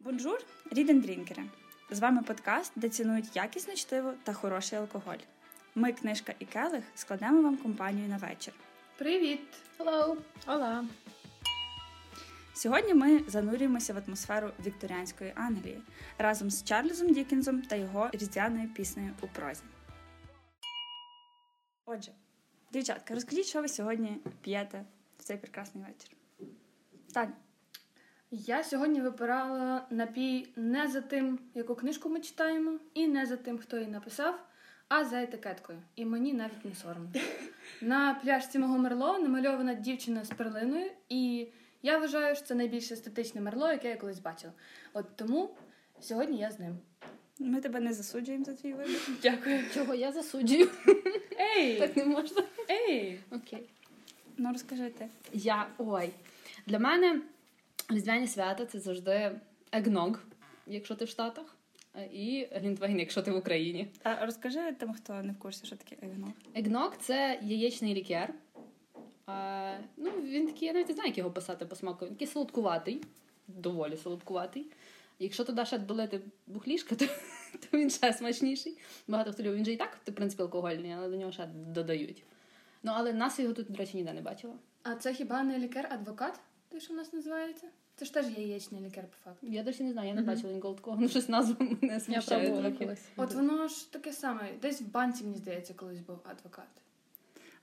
Бонжур, рідендрінкери! З вами подкаст, де цінують якісне чтиво та хороший алкоголь. Ми, книжка і келих, складемо вам компанію на вечір. Привіт! Hello! Hola! Сьогодні ми занурюємося в атмосферу вікторіанської Англії разом з Чарльзом Дікінзом та його різдвяною піснею у прозі. Отже, дівчатка, розкажіть, що ви сьогодні п'єте в цей прекрасний вечір. Таня. Я сьогодні вибирала напій не за тим, яку книжку ми читаємо, і не за тим, хто її написав, а за етикеткою. І мені навіть не соромно. На пляшці мого мерло намальована дівчина з перлиною, і я вважаю, що це найбільш естетичне мерло, яке я колись бачила. От тому сьогодні я з ним. Ми тебе не засуджуємо за твій вибір. Дякую. Чого я засуджую? Ей! Так не можна. Ей! Окей. Ну, розкажи ти. Я ой. Для мене різдвяні свята це завжди егног, якщо ти в Штатах, і глінтвейн, якщо ти в Україні. А розкажи тим, хто не в курсі, що таке егног. Егног це яєчний лікер. А, ну, він такий, я навіть не знаю, як його писати по смаку. Він такий солодкуватий, доволі солодкуватий. Якщо туди ще долити бухлішка, то, то він ще смачніший. Багато хто любить. Він же і так, в принципі, алкогольний, але до нього ще додають. Ну, але нас його тут, до речі, ніде не бачила. А це хіба не лікар-адвокат? Той, що в нас називається? Це ж теж яєчний лікар, по факту. Я досі не знаю, я не бачила ніколи такого. Ну, щось назва мене смущає трохи. колись. От воно ж таке саме. Десь в банці, мені здається, колись був адвокат.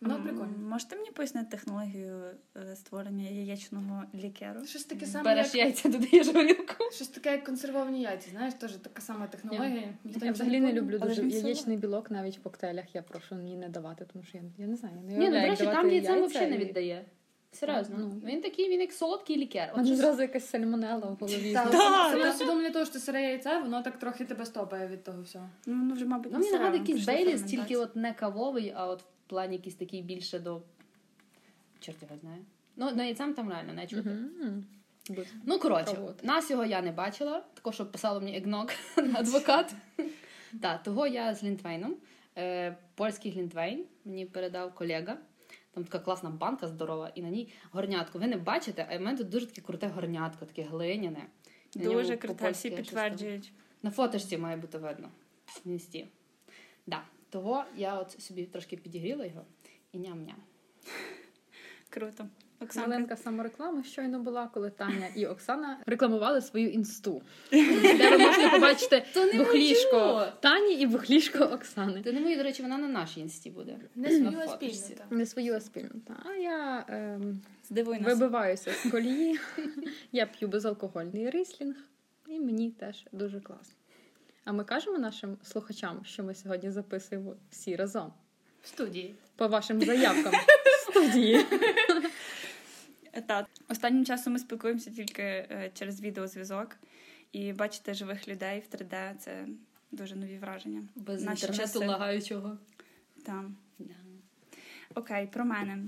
Воно прикольно. Можете мені пояснити технологію е, створення яєчного лікеру? Щось таке саме, Береш як, яйця, додаєш горілку. щось таке, як консервовані яйця, знаєш, теж така сама технологія. Ніхто Я взагалі не люблю дуже яєчний білок навіть в коктейлях. Я прошу мені не давати, тому що я, я не знаю. Я не Ні, ну, до речі, там яйця взагалі не віддає. Серйозно. Ну. Він такий, він як солодкий лікер. От щось- зразу якась сальмонела в голові. Та, Да, це да. усвідомлення того, що сире яйце, воно так трохи тебе стопає від того всього. Ну, ну вже, мабуть, Ну, мені нагадує якийсь Бейліс, тільки от не кавовий, а от в плані якийсь такий більше до. Чорт його знає. Ну, на яйцям там реально не чути. Мгм. Ну, коротше, нас його я не бачила, також щоб писало мені eggnog адвокат. Так, того я з Глінтвейном. Е, Польський Глінтвейн мені передав колега. Там така класна банка здорова, і на ній горнятко. Ви не бачите, а в мене тут дуже таке круте горнятко, таке глиняне. На Дуже круте, всі підтверджують. На фотошці має бути видно. В інсті. Да. Того я от собі трошки підігріла його і ням-ням. Круто. Оксанка. Маленька самореклама щойно була, коли Таня і Оксана рекламували свою інсту. Де ви можете побачити моє! Тані і бухлішко Оксани. Ти не мої, до речі, вона на нашій інсті буде. Не свою а спільну. Не свою а спільну. Та. А я ем, вибиваюся з колії. Я п'ю безалкогольний рислінг, і мені теж дуже класно. А ми кажемо нашим слухачам, що ми сьогодні записуємо всі разом. В студії. По вашим заявкам в студії. Е, Так. Останнім часом ми спілкуємося тільки е, через відеозв'язок. І бачити живих людей в 3D це дуже нові враження. Без Наші інтернету часи. лагаючого. Там. Да. Окей, про мене.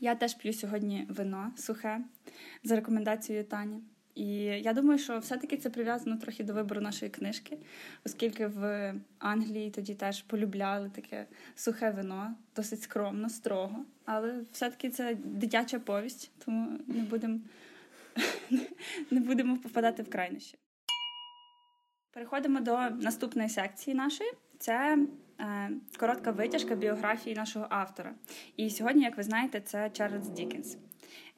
Я теж п'ю сьогодні вино сухе за рекомендацією Тані. І я думаю, що все-таки це прив'язано трохи до вибору нашої книжки, оскільки в Англії тоді теж полюбляли таке сухе вино, досить скромно, строго. Але все-таки це дитяча повість, тому не будемо не будемо попадати в крайнощі. Переходимо до наступної секції нашої. Це е, коротка витяжка біографії нашого автора. І сьогодні, як ви знаєте, це Чарльз Дікенс.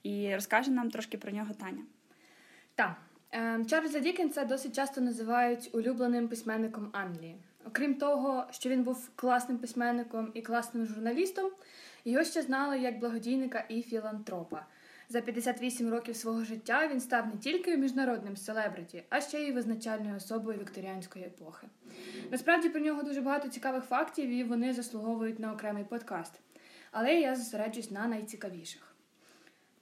І розкаже нам трошки про нього Таня. Так. Ем, Чарльза Дікенса досить часто називають улюбленим письменником Англії. Окрім того, що він був класним письменником і класним журналістом, його ще знали як благодійника і філантропа. За 58 років свого життя він став не тільки міжнародним селебриті, а ще й визначальною особою вікторіанської епохи. Насправді про нього дуже багато цікавих фактів, і вони заслуговують на окремий подкаст. Але я зосереджусь на найцікавіших.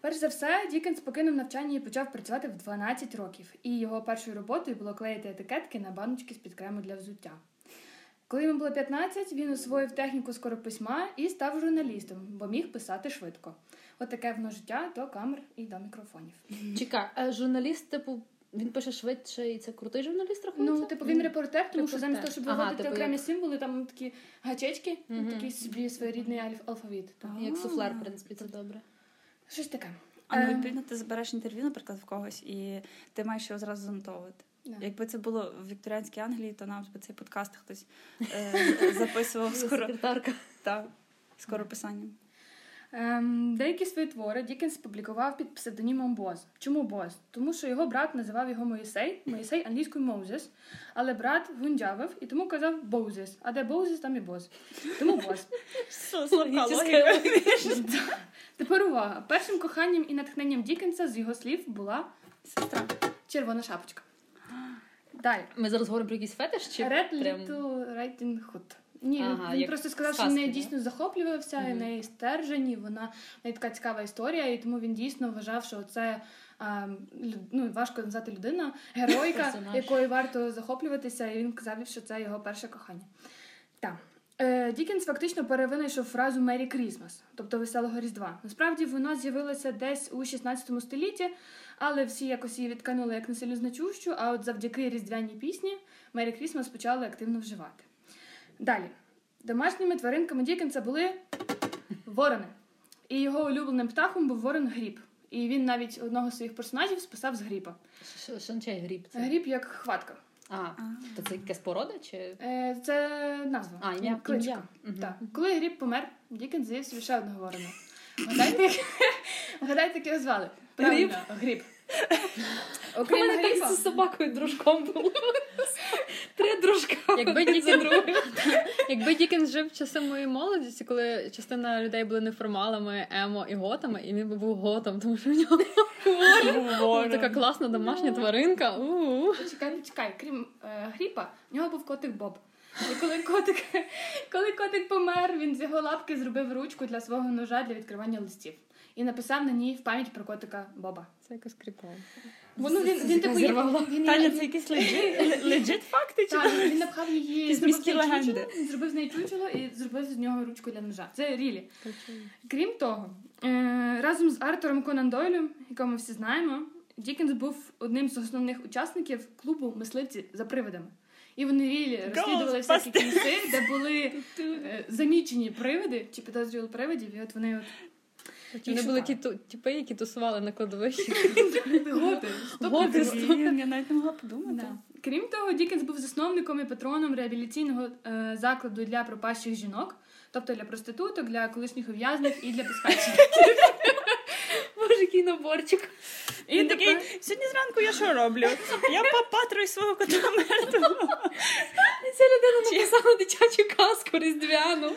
Перш за все, Дікенс покинув навчання і почав працювати в 12 років, і його першою роботою було клеїти етикетки на баночки з-під крему для взуття. Коли йому було 15, він освоїв техніку скорописьма і став журналістом, бо міг писати швидко. От таке воно життя до камер і до мікрофонів. Чекай, а журналіст, типу, він пише швидше, і це крутий журналіст рахується? Ну, типу, він репортер, тому що замість того, щоб Ага, виводити типу, окремі як- символи, там такі гачечки, Мгм. такий собі своєрідний альф- алфавіт. Як суфлер, в принципі, це добре. Щось таке. А ну, Е. відповідно, ти збереш інтерв'ю, наприклад, в когось, і ти маєш його зразу занотовувати. Да. Якби це було в вікторіанській Англії, то нам би цей подкаст хтось е, записував скоро. Секретарка. Так, скоро писанням. Ем, деякі свої твори Дікенс публікував під псевдонімом Боз. Чому Боз? Тому що його брат називав його Моїсей, Моїсей англійською Моузес, але брат гундявив і тому казав Боузес. А де Боузес, там і Боз. Тому Боз. Слабка логіка. Тепер увага. Першим коханням і натхненням Дікенса з його слів була Сестра. червона шапочка. Далі. Ми зараз говоримо про якийсь фетиш чи Red прям... Little Riding Hood. Ні, Ага, він як просто сказав, що сказки, нею да? дійсно захоплювався, і в неї стержень, і вона неї така цікава історія, і тому він дійсно вважав, що це а, ну, важко назвати людина, геройка, Персонаж. якою варто захоплюватися, і він казав, що це його перше кохання. Так. Е, Дікенс фактично перевинайшов фразу Merry Christmas, тобто веселого Різдва. Насправді воно з'явилося десь у 16 столітті, але всі якось її відкинули як насильно значущу, а от завдяки різдвяній пісні Merry Christmas почали активно вживати. Далі. Домашніми тваринками Дікенса були ворони. І його улюбленим птахом був ворон Гріп. І він навіть одного з своїх персонажів списав з гріпа. Означає гріп? Це? Гріп як хватка. А, то це якась порода чи... Е, Це назва. А, ім'я. Кличка. Ім'я. Мгм. Так. Коли Гріп помер, Дікенс завів собі ще одного ворона. Гадайте, як- гадайте, як його звали? Правильно, Гріп. У Окрім мене так з собакою дружком було. Три дружка. Якби один за Дікін- другим. Якби Дікенс жив в часи моєї молодості, коли частина людей були неформалами, емо і готами, і він би був готом, тому що в нього була така класна домашня тваринка. У-у. Почекай, почекай. Крім е, Гріпа, в нього був котик Боб. І коли котик, коли котик помер, він з його лапки зробив ручку для свого ножа для відкривання листів. І написав на ній в пам'ять про котика Боба. Це якось кріпово. Воно він, він, типу, він, Таня, це якісь легit, legit факти? Чи Так, він напхав її, зробив з неї чучело, зробив з неї чучело і зробив з нього ручку для ножа. Це рілі. Крім того, е, разом з Артуром Конан Дойлем, якого ми всі знаємо, Дікенс був одним з основних учасників клубу мисливці за привидами. І вони really розслідували всякі кейси, де були е, замічені привиди чи підозрювали привидів, і от вони от Вони не були ті тіпи, які тусували на кладовищі. готи. Я навіть не могла подумати. Крім того, Дікенс був засновником і патроном реабілітаційного е, закладу для пропащих жінок, тобто для проституток, для колишніх ув'язних і для пускачів. Який наборчик. І він такий, сьогодні зранку я що роблю? Я попатрую свого кота мертвого. Ця людина написала дитячу казку різдвяну.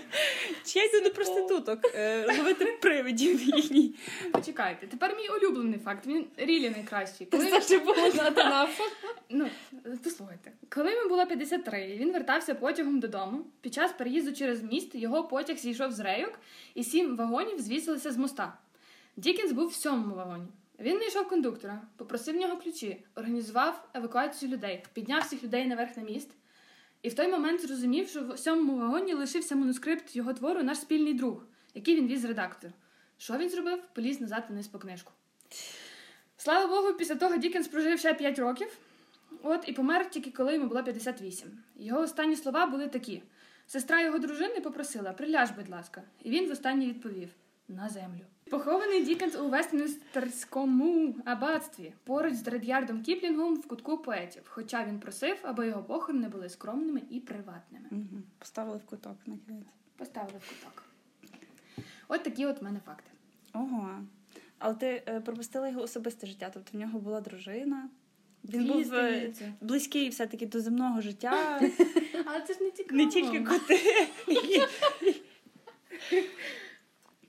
Чи я йду до проституток е, ловити привидів їхній. Почекайте, тепер мій улюблений факт. Він рілі найкращий. Коли... Це ще було нафа. Ну, послухайте. Коли йому було 53, і він вертався потягом додому. Під час переїзду через міст його потяг зійшов з рейок, і сім вагонів звісилися з моста. Дікінс був в сьомому вагоні. Він знайшов кондуктора, попросив в нього ключі, організував евакуацію людей, підняв всіх людей наверх на міст. І в той момент зрозумів, що в сьомому вагоні лишився манускрипт його твору наш спільний друг, який він віз редактору. Що він зробив? Поліз назад вниз по книжку. Слава Богу, після того Дікенс прожив ще 5 років. От і помер тільки коли йому було 58. Його останні слова були такі: сестра його дружини попросила: приляж, будь ласка. І він востаннє відповів: на землю. Похований Дікенс у Вестмінстерському аббатстві поруч з Редярдом Кіплінгом в кутку поетів, хоча він просив, аби його похорони були скромними і приватними. Мгм. Поставили в куток на кінець. Поставили в куток. От такі от в мене факти. Ого. Але ти е, пропустила його особисте життя, тобто в нього була дружина. Він Дві, був е, здається. близький все-таки до земного життя, Але це ж не цікаво. не тільки коти.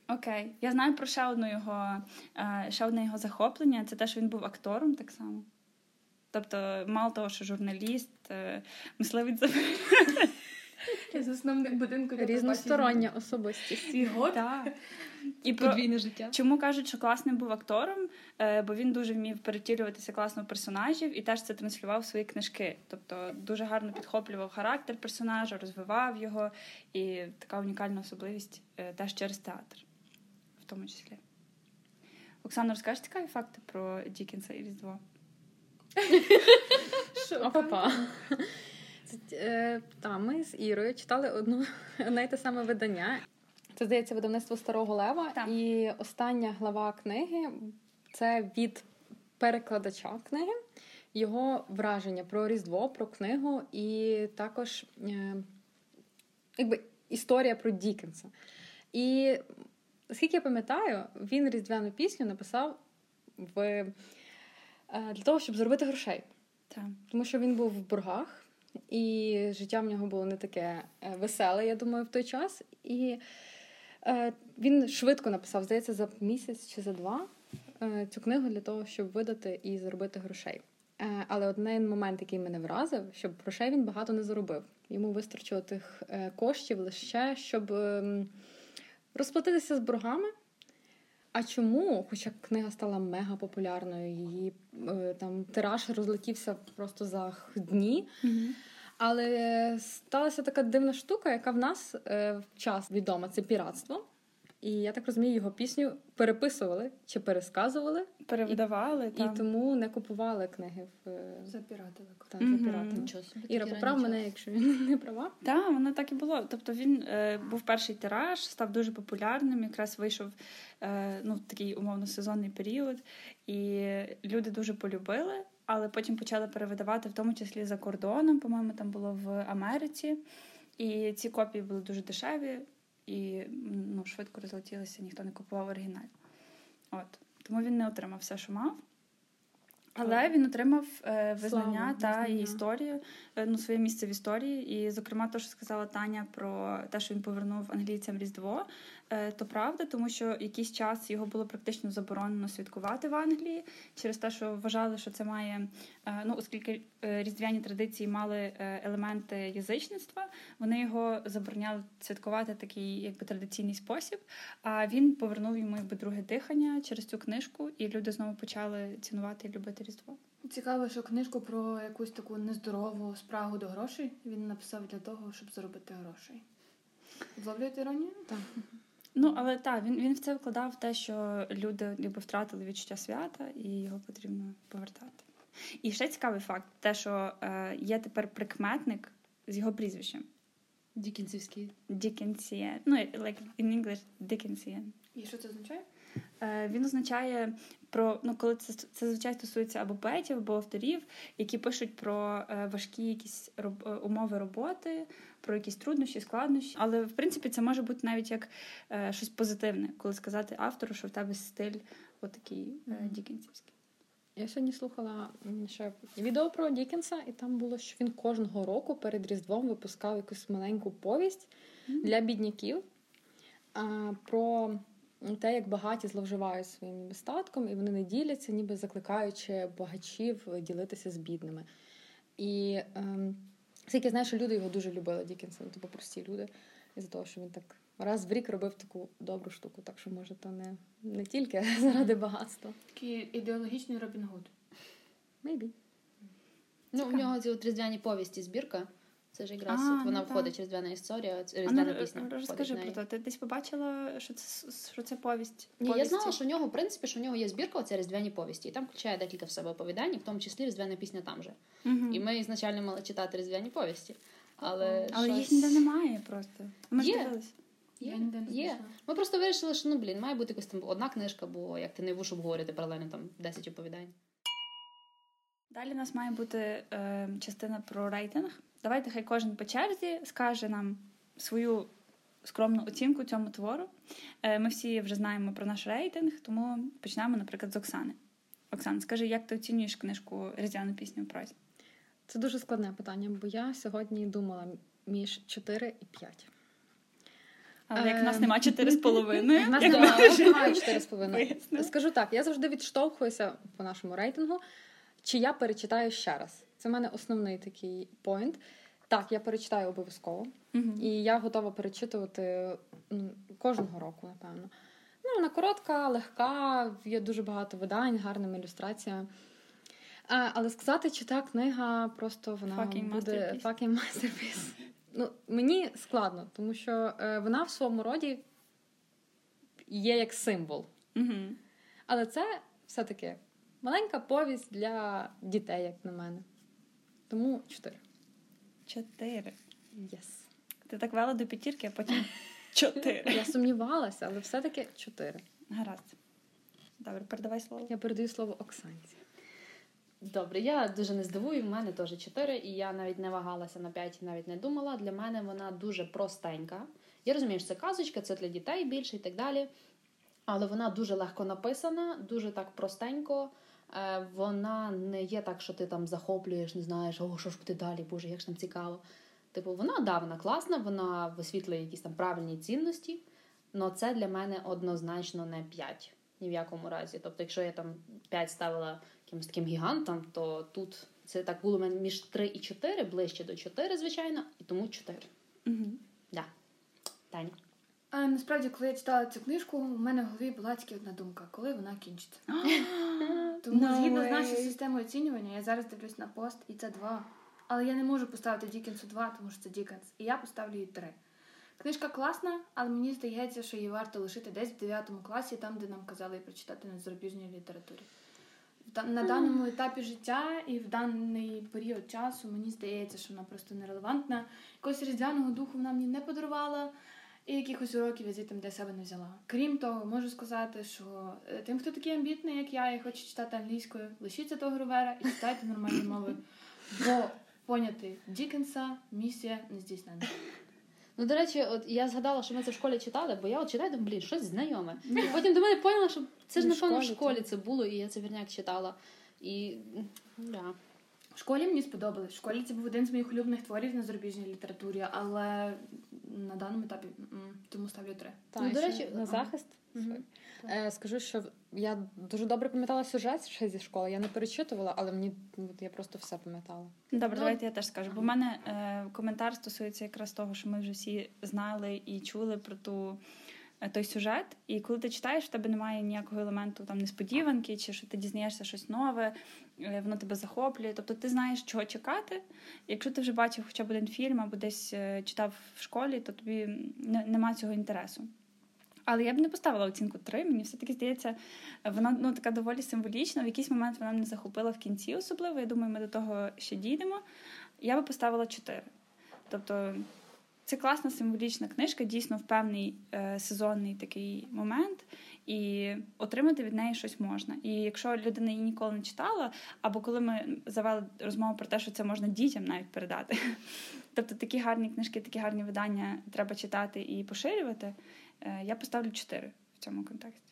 Окей. Я знаю про ще одну його е, ще одне його захоплення. Це те, що він був актором так само. Тобто, мало того, що журналіст, е, мисливець за Засновник будинку Різностороння особистість. І. Так. І про... Подвійне життя. Чому кажуть, що класним був актором? Е, бо він дуже вмів перетілюватися класно в персонажів і теж це транслював в свої книжки. Тобто дуже гарно підхоплював характер персонажа, розвивав його, і така унікальна особливість е, теж через театр, в тому числі. Оксана, розкажеш цікаві факти про Дікенса і Різдво? Опа. Це, е, та, ми з Ірою читали одну, одне й те саме видання. Це, здається, видавництво Старого Лева. Так. І остання глава книги це від перекладача книги, його враження про Різдво, про книгу, і також е, якби історія про Дікенса. І наскільки я пам'ятаю, він різдвяну пісню написав в, е, для того, щоб заробити грошей. Так. Тому що він був в боргах, і життя в нього було не таке е, веселе, я думаю, в той час. І е, він швидко написав, здається, за місяць чи за два цю книгу для того, щоб видати і заробити грошей. Але один момент, який мене вразив, щоб грошей він багато не заробив. Йому вистачило тих коштів лише, щоб ем, розплатитися з боргами. А чому? Хоча книга стала мега популярною, її е, там тираж розлетівся просто за дні. Але сталася така дивна штука, яка в нас е, в час відома це піратство. І я так розумію, його пісню переписували чи пересказували, Перевидавали і там. тому не купували книги в е, Запіратили. та, Мгм. за піратами. Нічого. Іра, поправ мене, якщо він не права. Так, воно так і було. Тобто він е, був перший тираж, став дуже популярним, якраз вийшов е, ну, в такий умовно сезонний період, і люди дуже полюбили, але потім почали перевидавати, в тому числі за кордоном, по-моєму, там було в Америці. І ці копії були дуже дешеві і ну, швидко розлетілися, ніхто не купував оригінал. От. Тому він не отримав все, що мав. Але він отримав е, визнання Слава, та і історію, е, ну, своє місце в історії. І, зокрема, те, що сказала Таня про те, що він повернув англійцям Різдво, то правда, тому що якийсь час його було практично заборонено святкувати в Англії через те, що вважали, що це має, е, ну оскільки е, різдвяні традиції мали е, елементи язичництва, вони його забороняли святкувати такий якби традиційний спосіб. А він повернув йому якби друге дихання через цю книжку, і люди знову почали цінувати і любити Різдво. Цікаво, що книжку про якусь таку нездорову спрагу до грошей він написав для того, щоб заробити грошей. Зловлюєте іронію? Так. Ну, але так, він, він в це вкладав те, що люди ніби втратили відчуття свята, і його потрібно повертати. І ще цікавий факт: те, що е, є тепер прикметник з його прізвищем Дікінсівський. Dickensian. Ну, like in English, Dickensian. І що це означає? Е, Він означає про ну, коли це це звичайно стосується або поетів, або авторів, які пишуть про е, важкі якісь роб, е, умови роботи, про якісь труднощі, складнощі. Але в принципі це може бути навіть як е, щось позитивне, коли сказати автору, що в тебе стиль отакий е, Мгм. дікенсівський. Я сьогодні слухала ще відео про Дікенса, і там було, що він кожного року перед Різдвом випускав якусь маленьку повість для бідняків а, про те, як багаті зловживають своїм достатком, і вони не діляться, ніби закликаючи багачів ділитися з бідними. І ем, скільки знаю, що люди його дуже любили, ну, типу прості люди, із-за того, що він так раз в рік робив таку добру штуку. Так що, може, то не, не тільки заради багатства. Такий ідеологічний Робін Гуд. Maybe. Ну, в нього ці от різдвяні повісті збірка. Це ж якраз А, от вона ну, входить різдвяна історія, це А ну, різдвяна р- пісня. розкажи про неї. це. Ти десь побачила, що це що це повість? Ні, я знала, що в нього, в принципі, що в нього є збірка, оця різдвяні повісті, і там включає декілька в себе оповідань, в тому числі різдвяна пісня там же. Мгм. І ми ізначально мали читати різдвяні повісті. Але, Але щось... їх ніде немає просто. Ми Є. Є, є. Ми просто вирішили, що ну блін, має бути якась там одна книжка, бо як ти не вуш обговорити паралельно там 10 оповідань. Далі у нас має бути е, частина про рейтинг. Давайте хай кожен по черзі скаже нам свою скромну оцінку цьому твору. Е, ми всі вже знаємо про наш рейтинг, тому почнемо, наприклад, з Оксани. Оксана, скажи, як ти оцінюєш книжку Різдвяну пісню в прозі? Це дуже складне питання, бо я сьогодні думала між 4 і 5. Але як в нас Ем. нема 4,5, У нас немає немає 4,5. Скажу так, я завжди відштовхуюся по нашому рейтингу, чи я перечитаю ще раз. Це в мене основний такий поінт. Так, я перечитаю обов'язково. Мгм. І я готова перечитувати кожного року, напевно. Ну, вона коротка, легка, є дуже багато видань, гарними ілюстраціями. Але сказати, чи та книга просто вона Fucking буде fucking masterpiece. Ну, мені складно, тому що е, вона в своєму роді є як символ. Мгм. Але це все-таки маленька повість для дітей, як на мене. Тому чотири. Чотири. Yes. Ти так вела до п'ятірки, а потім чотири. Я сумнівалася, але все-таки чотири. Гаразд. Добре, передавай слово. Я передаю слово Оксанці. Добре, я дуже не здивую, в мене теж 4, і я навіть не вагалася на 5 і навіть не думала. Для мене вона дуже простенька. Я розумію, що це казочка, це для дітей більше і так далі. Але вона дуже легко написана, дуже так простенько. Е, Вона не є так, що ти там захоплюєш, не знаєш, о, що ж буде далі, боже, як ж там цікаво. Типу, вона да, вона класна, вона висвітлює якісь там правильні цінності, але це для мене однозначно не 5. Ні в якому разі. Тобто, якщо я там 5 ставила якимось таким гігантом, то тут це так було мене між 3 і 4, ближче до 4, звичайно, і тому 4. Угу. Да. Таня. А насправді, коли я читала цю книжку, у мене в голові була тільки одна думка, коли вона кінчиться. Тому No згідно way. з нашою системою оцінювання, я зараз дивлюсь на пост, і це два. Але я не можу поставити Дікенсу 2, тому що це Дікенс. І я поставлю їй 3. Книжка класна, але мені здається, що її варто лишити десь в 9 класі, там, де нам казали прочитати на зарубіжній літературі. Та- На даному етапі життя і в даний період часу мені здається, що вона просто нерелевантна. Якогось різдвяного духу вона мені не подарувала, і якихось уроків я звідти для себе не взяла. Крім того, можу сказати, що е, тим, хто такий амбітний, як я, і хоче читати англійською, лишіться того Гровера і читайте нормальною мовою. Бо поняти Дікенса місія не здійснена. Ну, до речі, от я згадала, що ми це в школі читали, бо я от читаю, думаю, блін, щось знайоме. І потім до мене поняла, що це ж напевно в школі це. було, і я це вірняк читала. І да. В школі мені сподобалось. В школі це був один з моїх улюблених творів на зарубіжній літературі, але на даному етапі тому ставлю три. Та, Ну, до ще речі, на захист. Е, скажу, що я дуже добре пам'ятала сюжет ще зі школи. Я не перечитувала, але мені от, я просто все пам'ятала. Добре, Ну, давайте я теж скажу. Бо в мене е, коментар стосується якраз того, що ми вже всі знали і чули про ту. Е, Той сюжет, і коли ти читаєш, в тебе немає ніякого елементу там несподіванки, чи що ти дізнаєшся щось нове, е, воно тебе захоплює. Тобто ти знаєш, чого чекати. Якщо ти вже бачив хоча б один фільм або десь е, читав в школі, то тобі не, нема цього інтересу. Але я б не поставила оцінку 3. Мені все-таки здається, вона ну, така доволі символічна. В якийсь момент вона мене захопила в кінці, особливо. Я думаю, ми до того ще дійдемо. Я би поставила 4. Тобто, це класна символічна книжка, дійсно в певний е, сезонний такий момент, і отримати від неї щось можна. І якщо людина її ніколи не читала, або коли ми завели розмову про те, що це можна дітям навіть передати. Тобто такі гарні книжки, такі гарні видання треба читати і поширювати. Е, я поставлю 4 в цьому контексті.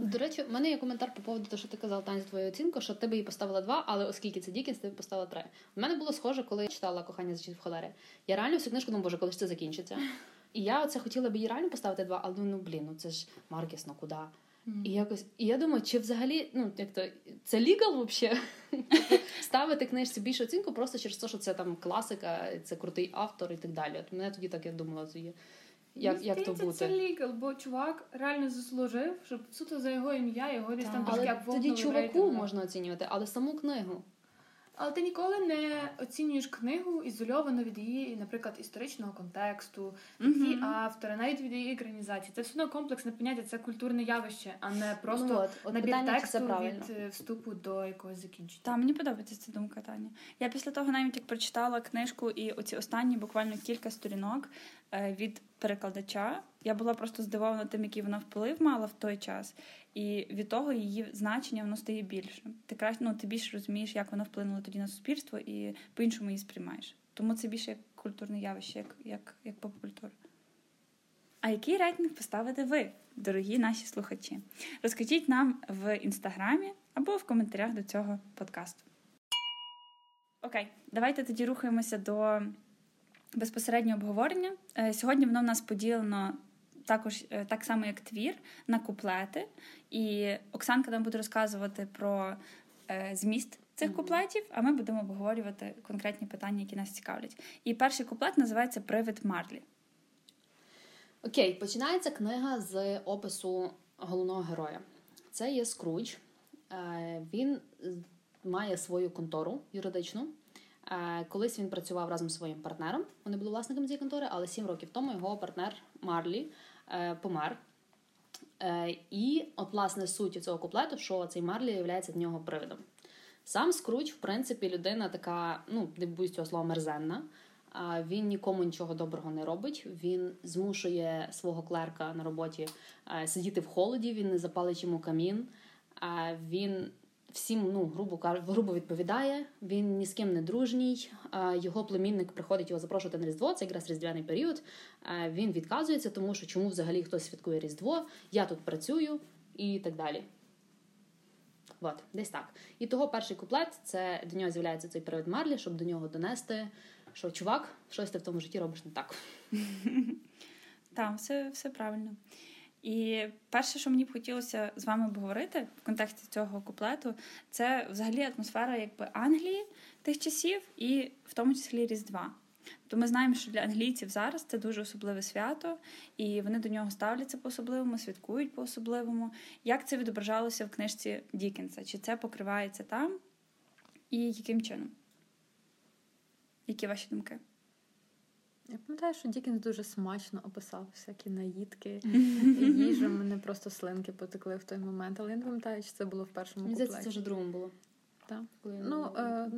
До речі, в мене є коментар по поводу того, що ти казала Таня, за твою оцінку, що ти би їй поставила 2, але оскільки це Дікінс, ти б поставила 3. У мене було схоже, коли я читала кохання за в холери. Я реально всю книжку думаю, боже, коли ж це закінчиться. І я оце хотіла б їй реально поставити 2, але ну блін, ну це ж Маркіс, ну куди? І якось, і я думаю, чи взагалі, ну як то це лігал взагалі ставити книжці більшу оцінку просто через те, що це там класика, це крутий автор і так далі. От мене тоді так я думала, тоді, як, Мені як то буде? Це лігал, бо чувак реально заслужив, щоб суто за його ім'я його десь там трошки Але тоді чуваку можна оцінювати, але саму книгу. Але ти ніколи не оцінюєш книгу ізольовано від її, наприклад, історичного контексту, від її автора, навіть від її екранізації. Це все одно комплексне поняття, це культурне явище, а не просто ну, от, от набір питання, тексту це від е, вступу до якогось закінчення. Та мені подобається ця думка, Таня. Я після того навіть як прочитала книжку і оці останні буквально кілька сторінок е, від перекладача, я була просто здивована тим, який вона вплив мала в той час. І від того її значення воно стає більшим. Ти краще ну, ти більше розумієш, як воно вплинуло тоді на суспільство, і по-іншому її сприймаєш. Тому це більше як культурне явище, як, як, як поп-культура. А який рейтинг поставите ви, дорогі наші слухачі? Розкажіть нам в інстаграмі або в коментарях до цього подкасту. Окей, давайте тоді рухаємося до безпосереднього обговорення. Е, Сьогодні воно в нас поділено також е, так само, як твір, на куплети. І Оксанка нам буде розказувати про е, зміст цих куплетів, а ми будемо обговорювати конкретні питання, які нас цікавлять. І перший куплет називається Привид Марлі. Окей, починається книга з опису головного героя. Це є Скрудж. Е, Він має свою контору юридичну. Колись він працював разом зі своїм партнером. Вони були власниками цієї контори, але сім років тому його партнер Марлі помер. Е, І от, власне, суть цього куплету, що цей Марлі є для нього привидом. Сам Скрудж, в принципі, людина така, ну, не боюсь цього слова, мерзенна. Він нікому нічого доброго не робить. Він змушує свого клерка на роботі е, сидіти в холоді, він не запалить йому камін. Е, він всім, ну, грубо грубо відповідає. Він ні з ким не дружній. Його племінник приходить його запрошувати на Різдво. Це якраз різдвяний період. Він відказується, тому що чому взагалі хтось святкує Різдво, я тут працюю і так далі. От, десь так. І того перший куплет це до нього з'являється цей привид Марлі, щоб до нього донести, що чувак, щось ти в тому житті робиш не так. Так, все правильно. І перше, що мені б хотілося з вами обговорити в контексті цього куплету, це взагалі атмосфера якби Англії тих часів, і в тому числі Різдва. То ми знаємо, що для англійців зараз це дуже особливе свято, і вони до нього ставляться по-особливому, святкують по-особливому. Як це відображалося в книжці Дікенса? Чи це покривається там? І яким чином? Які ваші думки? Я пам'ятаю, що Дікінс дуже смачно описав всякі наїдки, їжу. Мене просто слинки потекли в той момент, але я не пам'ятаю, чи це було в першому Мені це куплеті. вже другому було. Так. Ну, е,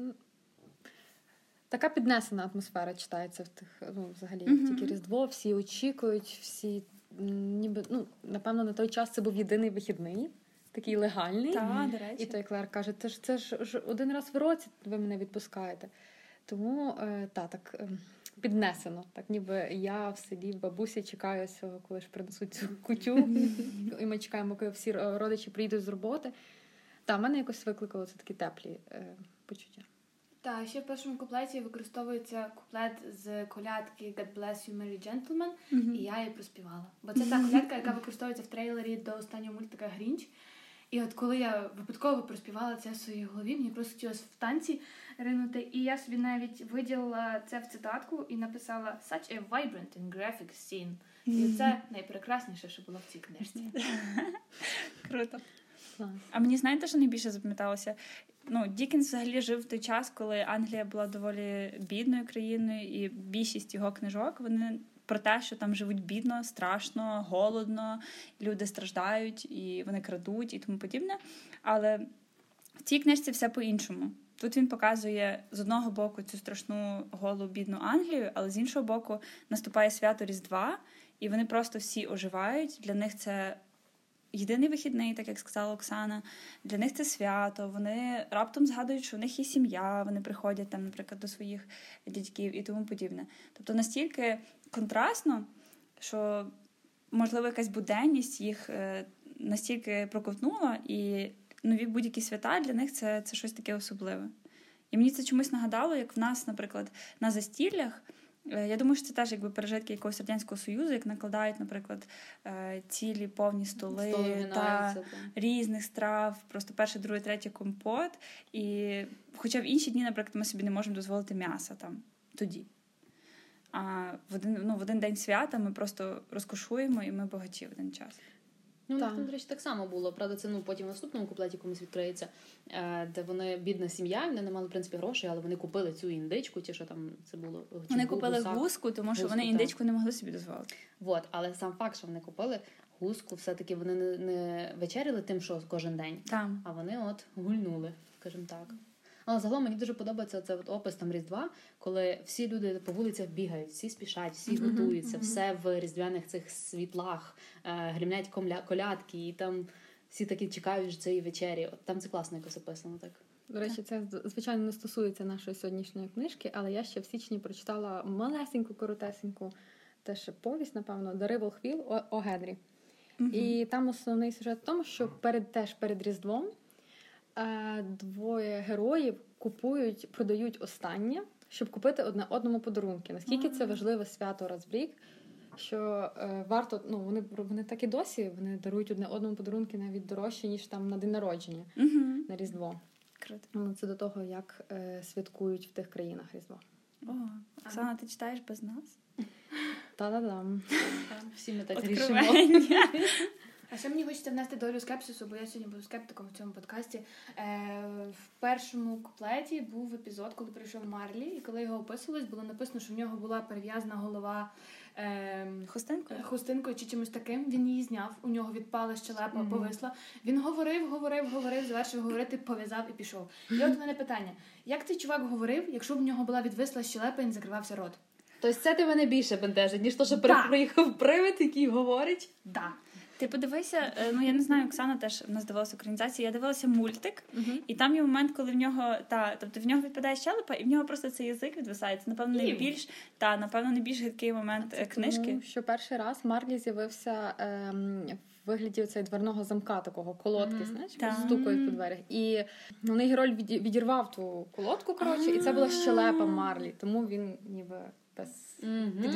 така піднесена атмосфера читається в тих, ну, взагалі, Мгм. тільки Різдво, всі очікують, всі ніби, ну, напевно, на той час це був єдиний вихідний, такий легальний. Так, до речі. І той Клер каже: це ж це ж ж один раз в році ви мене відпускаєте. Тому е, та, так ем, піднесено. Так ніби я в селі в бабусі чекаю цього, коли ж принесуть цю кутю. І ми чекаємо, коли всі е, родичі приїдуть з роботи. Та, в мене якось викликало це такі теплі е, почуття. Так, ще в першому куплеті використовується куплет з колядки God bless you, Merry Gentleman, Мгм. і я її проспівала. Бо це та колядка, яка використовується в трейлері до останнього мультика Грінч. І от коли я випадково проспівала це в своїй голові, мені просто хотілося в танці ринути. І я собі навіть виділила це в цитатку і написала Such a vibrant and graphic scene. І це найпрекрасніше, що було в цій книжці. Круто. А мені знаєте, що найбільше запам'яталося? Ну, Дікінс взагалі жив в той час, коли Англія була доволі бідною країною, і більшість його книжок вони про те, що там живуть бідно, страшно, голодно, люди страждають, і вони крадуть і тому подібне. Але в цій книжці все по-іншому. Тут він показує з одного боку цю страшну голу бідну Англію, але з іншого боку наступає свято Різдва, і вони просто всі оживають. Для них це єдиний вихідний, так як сказала Оксана. Для них це свято. Вони раптом згадують, що в них є сім'я, вони приходять там, наприклад, до своїх дядьків і тому подібне. Тобто настільки контрастно, що можливо якась буденність їх е, настільки проковтнула, і нові будь-які свята для них це, це щось таке особливе. І мені це чомусь нагадало, як в нас, наприклад, на застіллях. е, Я думаю, що це теж якби пережитки якогось радянського союзу, як накладають, наприклад, е, цілі повні столи, Столи та та. різних страв, просто перше, друге, третє компот. І хоча в інші дні, наприклад, ми собі не можемо дозволити м'яса там тоді. А в один, ну, в один день свята ми просто розкошуємо і ми багаті в один час. Ну, у них Так. там, до речі, так само було. Правда, це ну потім в наступному куплеті комусь відкриється, е, де вони бідна сім'я, вони не мали в принципі грошей, але вони купили цю індичку, чи що там це було. чи Вони купили гусак. гуску, тому що Гуску, вони так. індичку не могли собі дозволити. Вот, але сам факт, що вони купили гуску, все-таки вони не, не вечеряли тим, що кожен день, Там. а вони от гульнули, скажімо так. Але загалом мені дуже подобається от опис там Різдва, коли всі люди по вулицях бігають, всі спішать, всі готуються, все в різдвяних цих світлах, е, гримлять комля- колядки, і там всі такі чекають цієї вечері. От там це класно якось описано так. До речі, це звичайно не стосується нашої сьогоднішньої книжки, але я ще в січні прочитала малесеньку, коротесеньку теж повість, напевно, Rebel Wheel о, о Генрі. І там основний сюжет в тому, що перед теж перед Різдвом двоє героїв купують, продають останнє, щоб купити одне одному подарунки. Наскільки це важливе свято раз в рік, що е, варто, ну вони вони так і досі вони дарують одне одному подарунки навіть дорожче, ніж там на день народження, на Різдво. Круто. Ну, це до того, як е, святкують в тих країнах Різдво. О, Оксана, ти читаєш без нас? Та-да-дам. Всі ми так рішимо. А ще мені хочеться внести долю скепсису, бо я сьогодні буду скептиком в цьому подкасті. Е, в першому куплеті був епізод, коли прийшов Марлі, і коли його описувались, було написано, що в нього була перев'язана голова е, Хустинкою? хустинкою чи чимось таким. Він її зняв, у нього відпала щелепа, Мгм. повисла. Він говорив, говорив, говорив, завершив говорити, пов'язав і пішов. І от в мене питання: як цей чувак говорив, якщо в нього була відвисла щелепа і не закривався рот? Тобто це ти мене більше бентежить, ніж то, що Так. приїхав привид, який говорить. Да. Ти подивися, е, ну я не знаю, Оксана теж в нас дивилася українізацію. Я дивилася мультик, і там є момент, коли в нього та, тобто в нього відпадає щелепа, і в нього просто цей язик відвисає. Це, напевно, найбільш та напевно найбільш гидкий момент е, книжки. Тому що перший раз Марлі з'явився ем, в вигляді цей дверного замка, такого колодки, Мгм. знаєш, Так. стукають по дверях. І ну, герой віді- відірвав ту колодку, коротше, і це була щелепа Марлі, тому він ніби без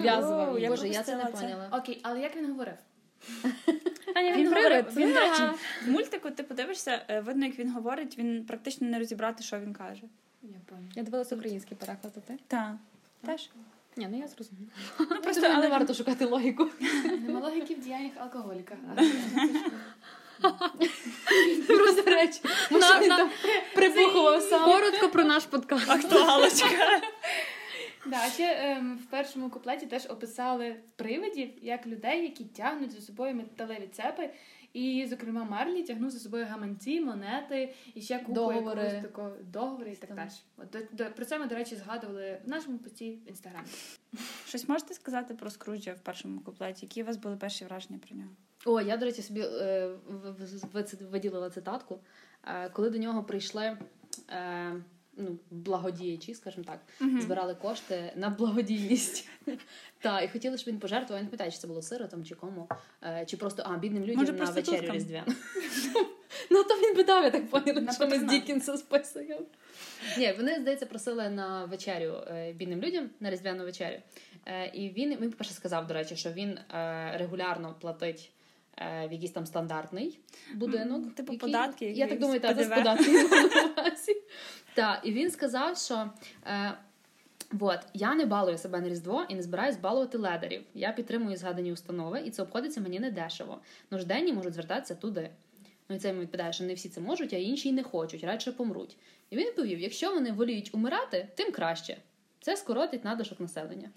я Боже, я це не поняла. Окей, але як він говорив? Аня, Він говорив, привид. він, до речі, в мультику ти подивишся, е, видно, як він говорить, він практично не розібрати, що він каже. Я. Я дивилася український переклад, а ти? Так. Теж. Ні, ну я зрозуміла. Ну, Просто не варто шукати логіку. Нема логіки в діяннях алкоголіка. Просто речі. Він там прибухував сам. Коротко про наш подкаст. Актуалочка. Да, ще ем, в першому куплеті теж описали привидів як людей, які тягнуть за собою металеві цепи. І, зокрема, Марлі тягнув за собою гаманці, монети і ще купу Договори. якогось такого договори і так далі. От до, про це ми, до речі, згадували в нашому пості в інстаграмі. Щось можете сказати про Скруджа в першому куплеті? Які у вас були перші враження про нього? О, я, до речі, собі е, в- в- в- виділила цитатку. Е, коли до нього прийшли е, ну, благодіячі, скажімо так, збирали кошти на благодійність. Та, і хотіли, щоб він пожертвував. Я не пам'ятаю, чи це було сиротам, чи кому, е, чи просто а, бідним людям Може, на вечерю різдвяну. Ну, то він питав, я так поняла, що ми з. Дікінса списуємо. Ні, вони, здається, просили на вечерю е, бідним людям, на різдвяну вечерю. Е, І він, він по-перше, сказав, до речі, що він регулярно платить в якийсь там стандартний будинок. Типу який- податки Я так думаю, так, з ПДВ. Так, і він сказав, що. Е, От я не балую себе на Різдво і не збираюсь балувати ледарів. Я підтримую згадані установи, і це обходиться мені недешево. Нужденні можуть звертатися туди. Ну і це йому відповідає, що не всі це можуть, а інші й не хочуть, радше помруть. І він відповів: якщо вони воліють умирати, тим краще. Це скоротить надушок населення.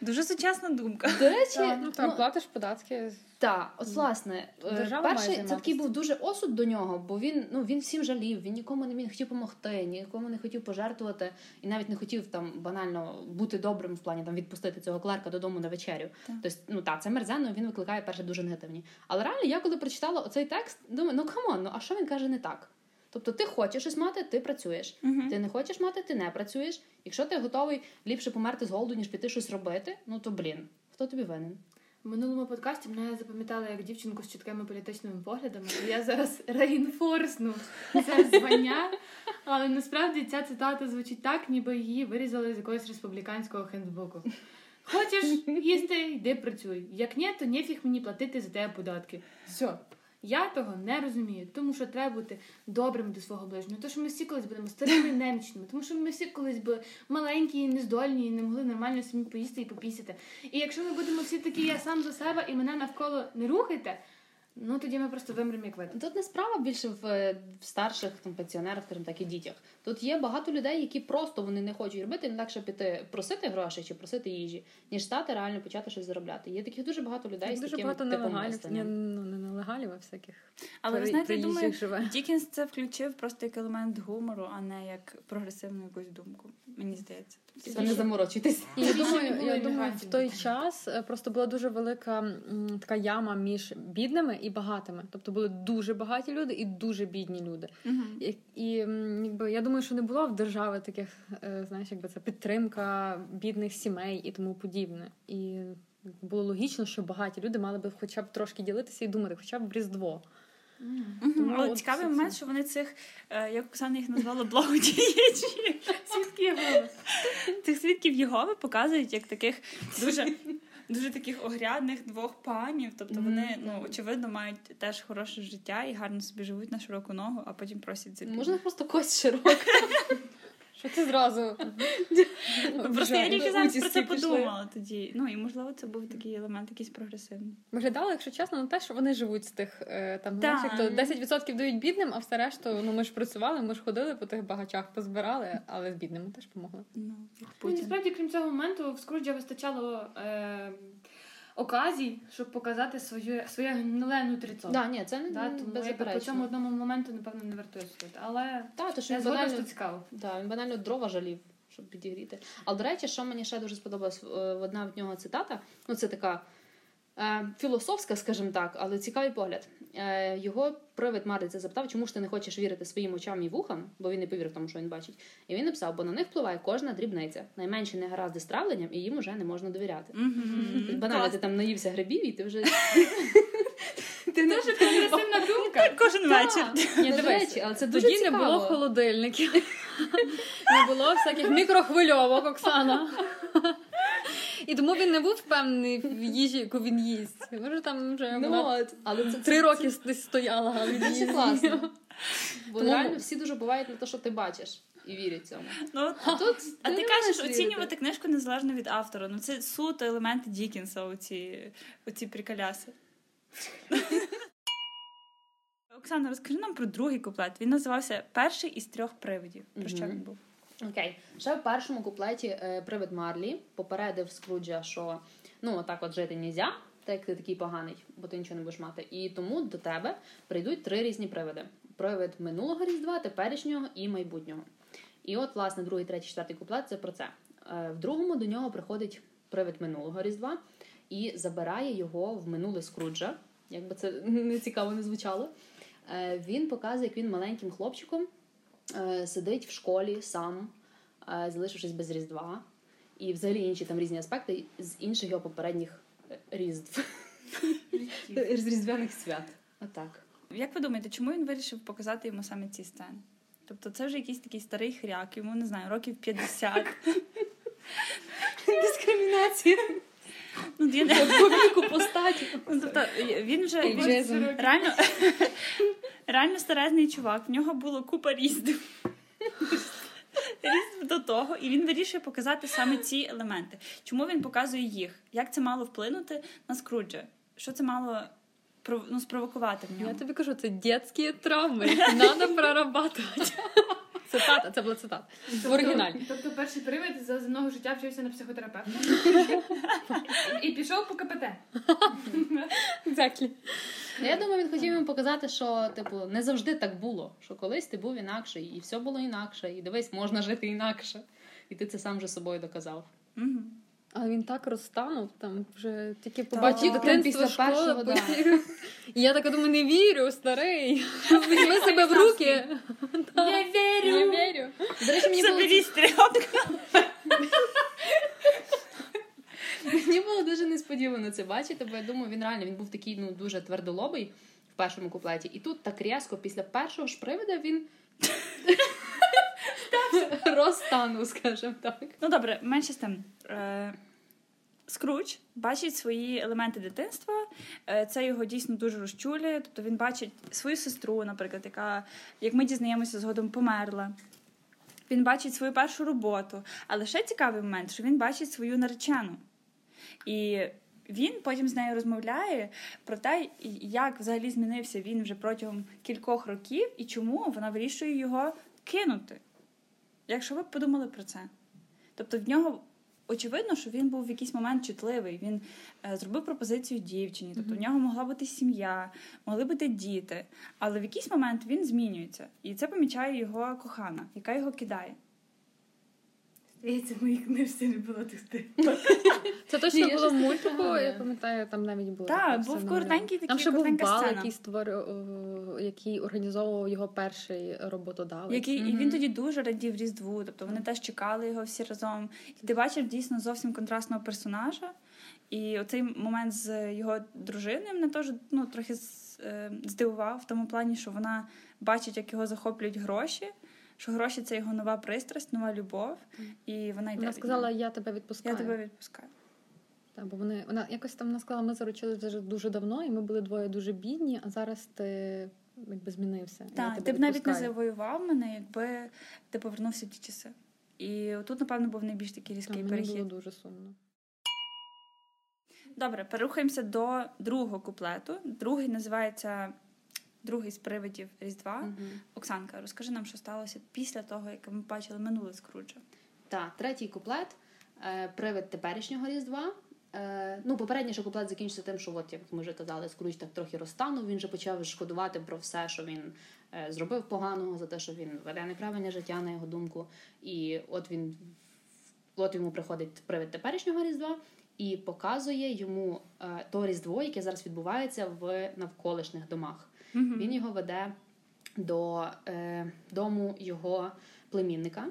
Дуже сучасна думка. До речі, Ну ну, так, платиш податки. так, от власне, е, Держава перший це такий був дуже осуд до нього, бо він ну він всім жалів, він нікому не міг хотів допомогти, нікому не хотів пожертвувати, і навіть не хотів там банально бути добрим в плані там відпустити цього клерка додому на вечерю. Так. Тобто, ну так, це мерзенно, він викликає перше дуже негативні. Але реально, я коли прочитала оцей текст, думаю, ну come on, ну а що він каже не так? Тобто, ти хочеш щось мати, ти працюєш. Мгм. Ти не хочеш мати, ти не працюєш. Якщо ти готовий ліпше померти з голоду, ніж піти щось робити, ну то блін, хто тобі винен? В минулому подкасті мене запам'ятали як дівчинку з чіткими політичними поглядами. І я зараз реінфорсну це звання. Але насправді ця цитата звучить так, ніби її вирізали з якогось республіканського хендбуку. Хочеш їсти, йди працюй. Як ні, то нефіг мені платити за тебе податки. Все. Я того не розумію, тому що треба бути добрим до свого ближнього. Тому що ми всі колись будемо старими немічними, тому що ми всі колись були маленькі і нездольні, і не могли нормально самі поїсти і попісити. І якщо ми будемо всі такі, я сам за себе, і мене навколо не рухайте, ну тоді ми просто вимремо як вид. Тут не справа більше в, в старших там, пенсіонерах, скажімо так, і дітях. Тут є багато людей, які просто вони не хочуть робити, не легше піти просити грошей чи просити їжі, ніж стати реально почати щось заробляти. Є таких дуже багато людей з Дуже таким багато типом нелегалів. Ні, ну не нелегалів, а всяких. Але ви знаєте, я думаю, живе. Дікінс це включив просто як елемент гумору, а не як прогресивну якусь думку. Мені здається. Це не заморочуйтесь. Я думаю, я думаю, в той час е, просто була дуже велика така яма між бідними і багатими. Тобто були дуже багаті люди і дуже бідні люди. Мгм. І, і якби я думаю, що не було в держави таких, е, знаєш, якби це підтримка бідних сімей і тому подібне. І було логічно, що багаті люди мали би хоча б трошки ділитися і думати, хоча б в Різдво. Мгм. Тому Але от цікавий це- момент, що вони цих, е, як Оксана їх назвала, благодіячі. Свідки голос. Цих свідків Єгови показують як таких дуже. Дуже таких огрядних двох панів, тобто вони ну очевидно мають теж хороше життя і гарно собі живуть на широку ногу, а потім просять за Можна просто кость широка. Що ти зразу? Просто я тільки зараз про це подумала тоді. Ну і можливо це був такий елемент, якийсь прогресивний. Виглядало, якщо чесно, на те, що вони живуть з тих е, там Так. знаєш, як то 10% дають бідним, а все решту, ну ми ж працювали, ми ж ходили по тих багачах, позбирали, але з бідними теж помогли. Ну, як Ну, насправді, крім цього моменту, в Скруджа вистачало е, оказій, щоб показати своє, своє гниле нутріцо. Да, ні, це не Да, тому я по цьому одному моменту, напевно, не вартує судити. Але Та, то що я згодна, що цікаво. Да, він банально дрова жалів, щоб підігріти. Але, до речі, що мені ще дуже сподобалось, е, одна в нього цитата, ну це така Е, філософська, скажімо так, але цікавий погляд. Е, його привид Марліця запитав, чому ж ти не хочеш вірити своїм очам і вухам, бо він не повірив тому, що він бачить. І він написав, бо на них впливає кожна дрібниця. Найменші негаразди з травленням, і їм уже не можна довіряти. Мгм. Банально, ти там наївся грибів, і ти вже. Ти дуже прогресивна думка. Кожен вечір. Ні, До до речі, речі, але це дуже Тоді не було холодильників, не було всяких мікрохвильовок, Оксана. І тому він не був впевнений в їжі, яку він їсть. Може, там вже Ну, вона от, але це три роки десь стояла, а він Це їсть. класно. Бо Тому- реально всі дуже бувають на те, що ти бачиш, і вірять цьому. Ну, А тут а ти не кажеш вірити. оцінювати книжку незалежно від автора. Ну це суто елементи Дікінса, оці, оці приколяси. Оксана, розкажи нам про другий куплет. Він називався Перший із трьох привидів. Про що він був? Окей, ще в першому куплеті е, привид Марлі попередив Скруджа, що ну отак от жити нельзя, так як ти такий поганий, бо ти нічого не будеш мати. І тому до тебе прийдуть три різні привиди: привид минулого різдва, теперішнього і майбутнього. І от, власне, другий, третій, четвертий куплет це про це. Е, В другому до нього приходить привид минулого різдва і забирає його в минуле Скруджа. Якби це не цікаво не звучало. Е, Він показує, як він маленьким хлопчиком сидить в школі сам, е, залишившись без Різдва, і взагалі інші там різні аспекти з інших його попередніх е, різдв. З різдвяних свят. Отак. Як ви думаєте, чому він вирішив показати йому саме ці сцени? Тобто це вже якийсь такий старий хряк, йому не знаю, років 50. Дискримінація Ну, по віку, по статі. Ну, тобто він вже він реально, реально старезний чувак. В нього було купа різдв. Різдв до того, і він вирішує показати саме ці елементи. Чому він показує їх? Як це мало вплинути на Скруджа? Що це мало ну, спровокувати в ньому? Я тобі кажу, це дитячі травми. Надо прорабатувати. Цитата, це була цитата. В оригіналі. Тобто перший привид за земного життя вчився на психотерапевта. І пішов по КПТ. Exactly. Ну, Я думаю, він хотів йому показати, що типу не завжди так було. Що колись ти був інакше, і все було інакше, і дивись, можна жити інакше. І ти це сам вже собою доказав. Мгм. Але він так розтанув, там вже тільки побачив дитинство, після першого, да. І я така думаю, не вірю, старий. Візьми себе в руки. Я Я вірю! вірю. До речі, мені було. Мені було дуже несподівано це бачити, бо я думаю, він реально він був такий ну дуже твердолобий в першому куплеті. І тут так різко після першого ж привида він розтанув, скажімо так. Ну добре, менше з тим. Е, Скруч бачить свої елементи дитинства. Е, Це його дійсно дуже розчулює. Тобто він бачить свою сестру, наприклад, яка, як ми дізнаємося, згодом померла. Він бачить свою першу роботу. Але ще цікавий момент, що він бачить свою наречену. І він потім з нею розмовляє про те, як взагалі змінився він вже протягом кількох років і чому вона вирішує його кинути. Якщо ви подумали про це. Тобто в нього очевидно, що він був в якийсь момент чутливий. Він е, зробив пропозицію дівчині, тобто в нього могла бути сім'я, могли бути діти. Але в якийсь момент він змінюється. І це помічає його кохана, яка його кидає. Здається, в моїй книжці не було тих Це точно було в мультику, я пам'ятаю, там навіть було. Так, був коротенький Там такий- ще був бал, який створив, який організовував його перший роботодавець. Який, І він тоді дуже радів Різдву, тобто вони теж чекали його всі разом. І ти бачив дійсно зовсім контрастного персонажа. І оцей момент з його дружиною мене теж ну, трохи е, здивував в тому плані, що вона бачить, як його захоплюють гроші, що гроші це його нова пристрасть, нова любов. І вона йде. Вона сказала, я тебе відпускаю. я тебе відпускаю. Так, бо вони вона якось там вона сказала, ми заручилися вже дуже давно, і ми були двоє дуже бідні, а зараз ти якби змінився. Так, ти б навіть не завоював мене, якби ти повернувся в ті часи. І тут, напевно, був найбільш такий Так, різкий мені перехід. було дуже сумно. Добре, перерухаємося до другого куплету. Другий називається Другий з привидів Різдва. Оксанка, розкажи нам, що сталося після того, як ми бачили минуле Скруджа. Так, третій куплет е, привид теперішнього різдва. Е, ну, попередній куплет закінчився тим, що, от, як ми вже казали, Скруч так трохи розтанув. Він вже почав шкодувати про все, що він е, зробив поганого, за те, що він веде неправильне життя, на його думку. І от він от йому приходить привид теперішнього різдва, і показує йому то різдво, яке зараз відбувається в навколишніх домах. Мгм. Він його веде до е, дому його племінника,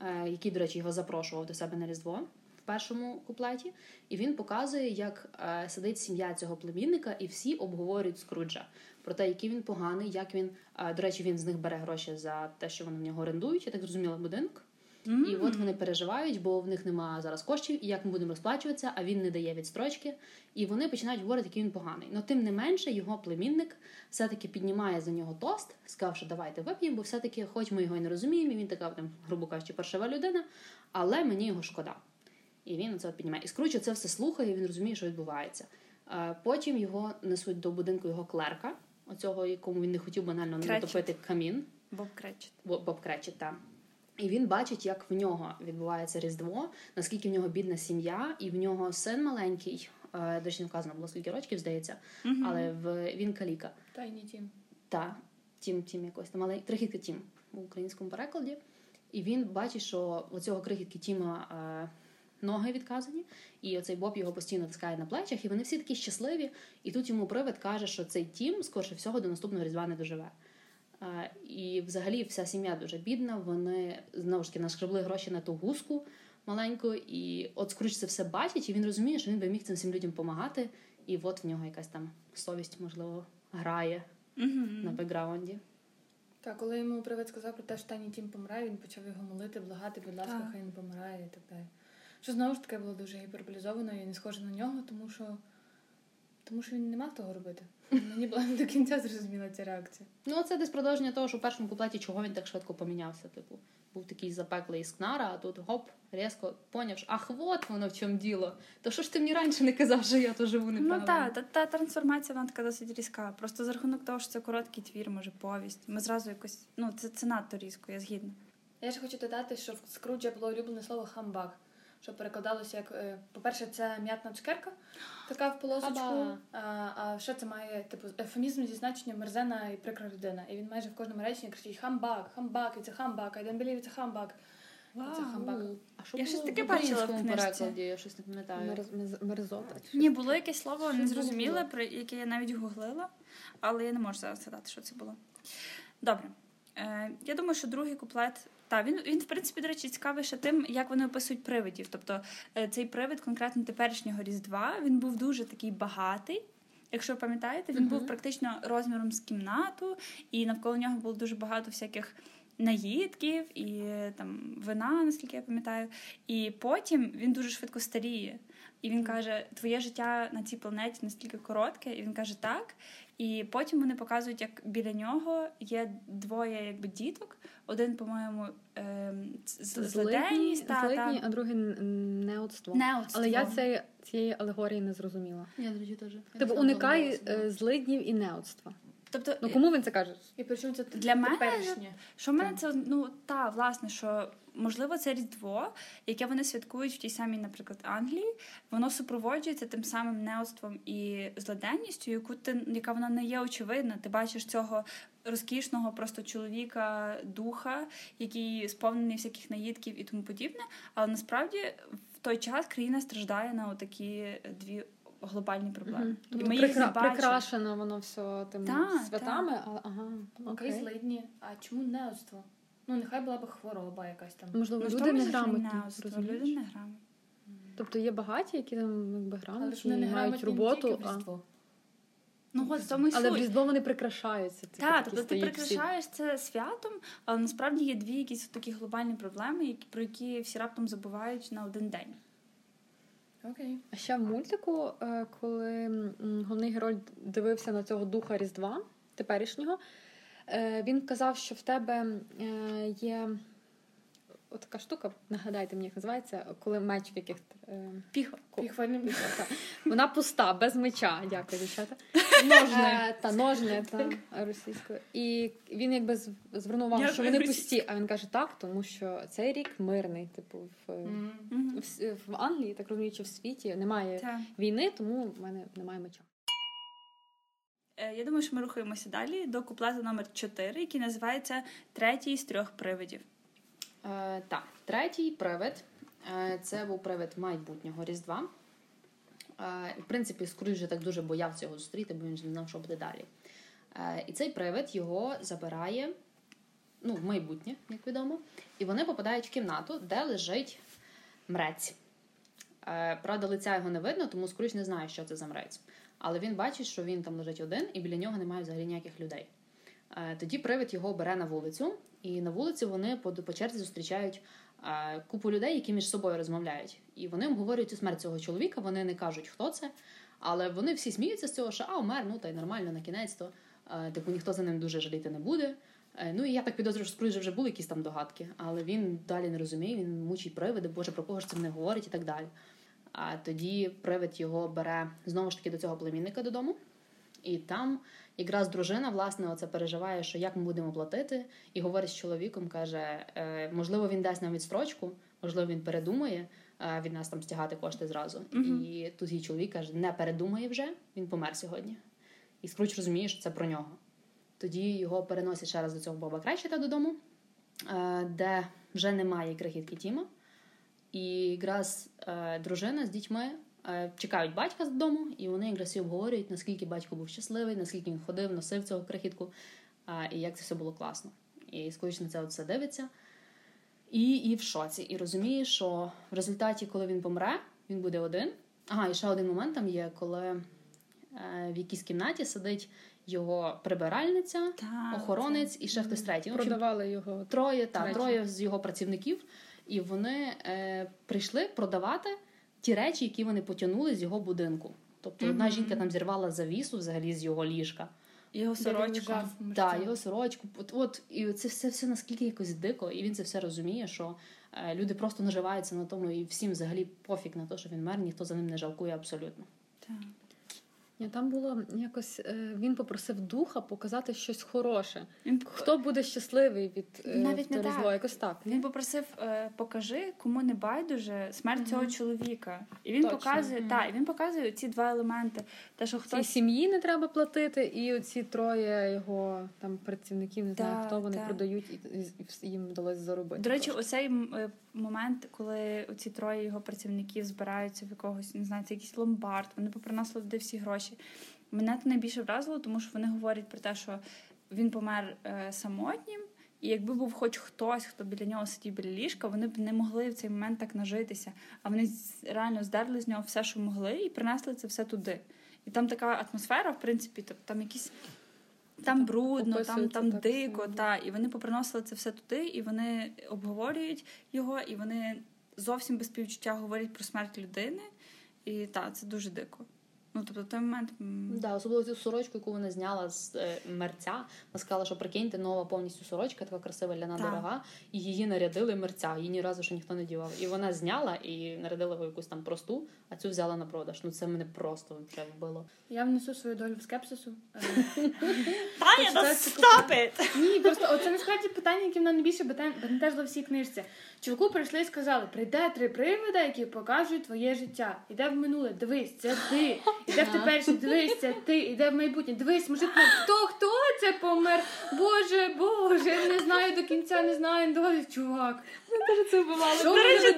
е, який, до речі, його запрошував до себе на Різдво в першому куплеті. І він показує, як е, сидить сім'я цього племінника, і всі обговорюють Скруджа про те, який він поганий, як він. е, до речі, він з них бере гроші за те, що вони в нього орендують. Я так зрозуміла будинок. І от вони переживають, бо в них немає зараз коштів, і як ми будемо розплачуватися, а він не дає відстрочки. І вони починають говорити, який він поганий. Но тим не менше, його племінник все-таки піднімає за нього тост, сказавши, давайте вип'ємо, бо все-таки, хоч ми його і не розуміємо, і він така, там, грубо кажучи, паршива людина, але мені його шкода. І він це піднімає. І скруче це все слухає, і він розуміє, що відбувається. Потім його несуть до будинку його клерка, оцього, якому він не хотів банально не натопити камін. Боб Кречет. Боб Кречет, так. І він бачить, як в нього відбувається Різдво, наскільки в нього бідна сім'я, і в нього син маленький, е, до речі, не вказано було скільки років, здається, Мгм. але в, він каліка. Тайні тім. Та, тім, тім якось там, але крихітка тім в українському перекладі. І він бачить, що у цього крихітки Тіма е, ноги відказані, і оцей Боб його постійно таскає на плечах, і вони всі такі щасливі. І тут йому привид каже, що цей Тім, скорше всього, до наступного різдва не доживе. І взагалі вся сім'я дуже бідна. Вони знову ж таки нашкребли гроші на ту гуску маленьку, і от Скруч це все бачить, і він розуміє, що він би міг цим всім людям допомагати. І от в нього якась там совість, можливо, грає Мгм. на бекграунді. Так, коли йому привид сказав про те, що Тайні Тім помирає, він почав його молити, благати, будь ласка, Так. хай не помирає і так далі. Що знову ж таки було дуже гіперболізовано і не схоже на нього, тому що, тому що він не мав того робити. Мені була не до кінця зрозуміла ця реакція. Ну, це десь продовження того, що в першому куплеті чого він так швидко помінявся. Типу, був такий запеклий скнара, а тут гоп, різко поняв, що ах, от воно в чому діло. То що ж ти мені раніше не казав, що я то живу неправильно? Ну так, та, та трансформація вона така досить різка. Просто за рахунок того, що це короткий твір, може повість. Ми зразу якось. Ну, це, це надто різко, я згідна. Я ще хочу додати, що в Скруджа було улюблене слово хамбаг, що перекладалося як, е, по-перше, це м'ятна цукерка, така в полосочку. А, а ще це має типу ефемізм зі значенням мерзена і прикра людина. І він майже в кожному реченні кричить хамбак, хамбак, і це хамбак, I don't believe це хамбак. Це хамбак. А що Я було щось таке бачила в книжці. перекладі? Я щось не пам'ятаю. Мерз- Мерзота. Ні, було якесь слово незрозуміле, про яке я навіть гуглила, але я не можу зараз згадати, що це було. Добре. Е, я думаю, що другий куплет. Та, він, він, в принципі, до речі, цікавий ще тим, як вони описують привидів. Тобто е, цей привид конкретно теперішнього Різдва він був дуже такий багатий. Якщо ви пам'ятаєте, він був практично розміром з кімнату, і навколо нього було дуже багато всяких наїдків і е, там вина, наскільки я пам'ятаю. І потім він дуже швидко старіє. І він каже: Твоє життя на цій планеті настільки коротке, і він каже так. І потім вони показують, як біля нього є двоє якби діток. Один, по-моєму, ем, злиденність, та, злидні, та. а другий неодство. Неодство. Але я цей, цієї алегорії не зрозуміла. Я, до речі, теж. Тобто уникай е, злиднів і неодства. Тобто, Ну кому він це каже? І причому це Для мене теперішнє. Що в мене це ну та власне, що можливо це різдво, яке вони святкують в тій самій, наприклад, Англії, воно супроводжується тим самим неоством і злоденністю, яку ти яка вона не є очевидна. Ти бачиш цього розкішного просто чоловіка, духа, який сповнений всяких наїдків і тому подібне. Але насправді в той час країна страждає на отакі дві глобальні проблеми. І Тобто ми їх не прикра- бачимо. прикрашено воно все тими Та, святами, а ага. Окей, окей. злидні. А чому неоцтво? Ну, нехай була б хвороба якась там. Можливо, Ну, люди не грамотні. неоство, люди не грамотні. Тобто є багаті, які там якби Але грамотні, не мають роботу, а... Ну, от в тому й але в. Різдво вони прикрашаються. типу, Так, тобто ти всі. прикрашаєш це святом, але насправді є дві якісь такі глобальні проблеми, які, про які всі раптом забувають на один день. Окей. А ще в мультику, е, коли головний герой дивився на цього духа Різдва теперішнього, е, він казав, що в тебе е, є от така штука, нагадайте мені, як називається, коли меч в яких. е, Піхва. Вона пуста, без меча. Дякую, дівчата. Ножне. Та ножне та російською. І він якби звернув увагу, що вони пусті. А він каже так, тому що цей рік мирний, типу, в. В Англії, так розумію, чи в світі немає війни, тому в мене немає меча. Е, Я думаю, що ми рухаємося далі до куплету номер 4, який називається Третій з трьох привидів. Е, так, третій привид. Е, це був привид майбутнього Різдва. Е, В принципі, Скрудж вже так дуже боявся його зустріти, бо він не знав, що буде далі. І цей привид його забирає ну, в майбутнє, як відомо, і вони попадають в кімнату, де лежить мрець. Правда, лиця його не видно, тому Скрудж не знає, що це за мрець. Але він бачить, що він там лежить один, і біля нього немає взагалі ніяких людей. Е, Тоді привид його бере на вулицю, і на вулиці вони по, черзі зустрічають е, купу людей, які між собою розмовляють. І вони обговорюють цю смерть цього чоловіка. Вони не кажуть, хто це, але вони всі сміються з цього, що а, умер, ну та й нормально на кінець то. Е, Типу ніхто за ним дуже жаліти не буде. Ну і я так підозрюю, що Скруджа вже були якісь там догадки, але він далі не розуміє, він мучить привиди, боже, про кого ж це не говорить і так далі. А тоді привид його бере знову ж таки до цього племінника додому. І там якраз дружина, власне, оце переживає, що як ми будемо платити, і говорить з чоловіком, каже: е, можливо, він дасть нам відстрочку, можливо, він передумає е, від нас там стягати кошти зразу. Мгм. І тут її чоловік каже: не передумає вже, він помер сьогодні. І Скруч розуміє, що це про нього. Тоді його переносять ще раз до цього Боба Крещета додому, е, де вже немає крихітки Тіма. І якраз дружина з дітьми чекають батька з дому, і вони якраз і обговорюють, наскільки батько був щасливий, наскільки він ходив, носив цього крихітку, е, і як це все було класно. І на це все дивиться. І, і в шоці. І розуміє, що в результаті, коли він помре, він буде один. Ага, і ще один момент там є, коли е, в якійсь кімнаті сидить його прибиральниця, Так, охоронець і ще хтось третій. Продавали його. троє, та, троє з його працівників, і вони е, прийшли продавати ті речі, які вони потягнули з його будинку. Тобто одна жінка там зірвала завісу взагалі з його ліжка. Його сорочка сорочку. Так, його сорочку. От, от і це все, все наскільки якось дико, і він це все розуміє, що е, люди просто наживаються на тому, і всім взагалі пофіг на те, що він мер, ніхто за ним не жалкує абсолютно. Так. Ні, там було якось е, він попросив духа показати щось хороше. Він Хто буде щасливий від е, Навіть не так. зло? Якось так. Він попросив, е, покажи, кому не байдуже смерть Мгм. цього чоловіка. І він Точно. показує, Мгм. та, і він показує ці два елементи. Те, що Цій сім'ї не треба платити, і оці троє його там працівників, не знаю, Так, хто вони так. продають, і, і- і їм вдалося заробити. До речі, оцей момент, коли ці троє його працівників збираються в якогось, не знаю, це якийсь ломбард, вони поприносили туди всі гроші. Мене це найбільше вразило, тому що вони говорять про те, що він помер е, самотнім, і якби був хоч хтось, хто біля нього сидів біля ліжка, вони б не могли в цей момент так нажитися. А вони реально здерли з нього все, що могли, і принесли це все туди. І там така атмосфера, в принципі, тобто там якісь. Там брудно, там, там так дико, само. та, і вони поприносили це все туди, і вони обговорюють його, і вони зовсім без співчуття говорять про смерть людини. І так, це дуже дико. Ну, тобто, той момент. Да, особливо цю сорочку, яку вона зняла з е, мерця. Вона сказала, що прикиньте, нова повністю сорочка, така красива ляна Так. дорога, і її нарядили мерця. Її ні разу ще ніхто не дівав. І вона зняла і нарядила його якусь там просту, а цю взяла на продаж. Ну це мене просто вже вбило. Я внесу свою долю в скепсису. Е, Таня, да stop it! Ні, просто оце насправді питання, яке мене найбільше бентежило в всій книжці. Чуваку прийшли і сказали: прийде три привида, які покажуть твоє життя. Іде в минуле, дивись, це ти. Іде в теперішнє, дивись, ти. Іде в майбутнє, дивись, мужик, ну, хто хто це помер? Боже, Боже, я не знаю до кінця, не знаю, не догадуюсь, чувак. Це вбивало. Що До ви речі,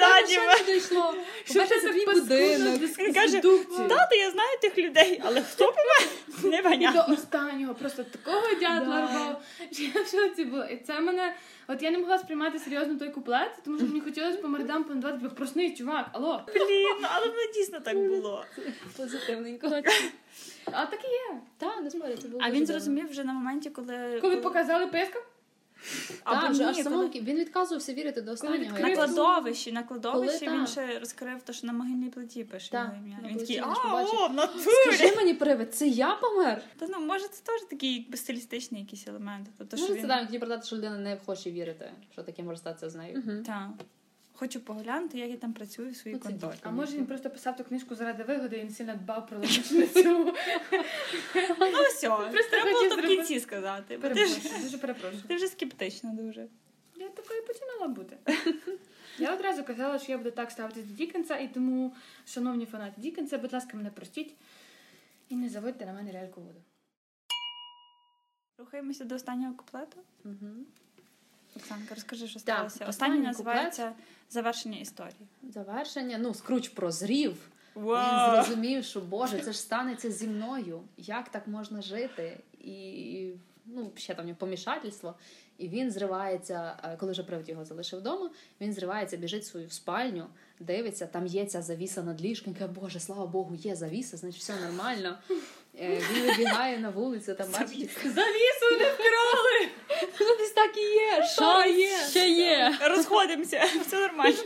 не дійшло? Що це твій будинок? каже. Тато, я знаю тих людей, але хто помер? І Непонятно. до останнього просто такого дятла рвав, що я в шоці була. І це мене. От я не могла сприймати серйозно той куплет, тому що мені хотілося по мордам понадавати тебе просний чувак, алло. Блін, ну, але воно дійсно так було. Позитивненько. А так і є. Так, не спорю, це було А він зрозумів вже на моменті, коли. Коли показали писка, Так, вже аж ні, самому коли... він відказувався вірити до останнього. відкрив На кладовищі, на кладовищі Коли він та- ще розкрив те, що на могильній плиті пише Та, його ім'я. Він такий, а, о, в натурі. Скажи мені, привид, це я помер? Та ну, може, це теж такий якби стилістичний якийсь елемент. Тобто, що Може, він... це так, хотів продати, що людина не хоче вірити, що таке може статися з нею. Угу. Та. Хочу поглянути, як я там працюю в своїй Ну, конторі. а може він просто писав ту книжку заради вигоди і не сильно дбав про логічницю. Ну все, Просто треба було в кінці сказати. Дуже перепрошую. ти вже скептична дуже. Я такою починала бути. Я одразу казала, що я буду так ставитись до Дікенса, і тому, шановні фанати Дікенса, будь ласка, мене простіть і не заводьте на мене ляльку воду. Рухаємося до останнього куплету. Мгм. Оксанка, розкажи, що Так, сталося. останній Останній називається Завершення історії. Завершення. Ну, Скруч прозрів. Вау. Він зрозумів, що Боже, це ж станеться зі мною. Як так можна жити? І ну, ще там помішательство. І він зривається, е, коли вже привид його залишив вдома, він зривається, біжить в свою спальню, дивиться, там є ця завіса над ліжком, каже, Боже, слава Богу, є завіса, значить все нормально. Е, Він вибігає на вулицю, там бачить. Завісу не вкрали! Ну, десь так і є. Що є? Ще є. Розходимося, все нормально.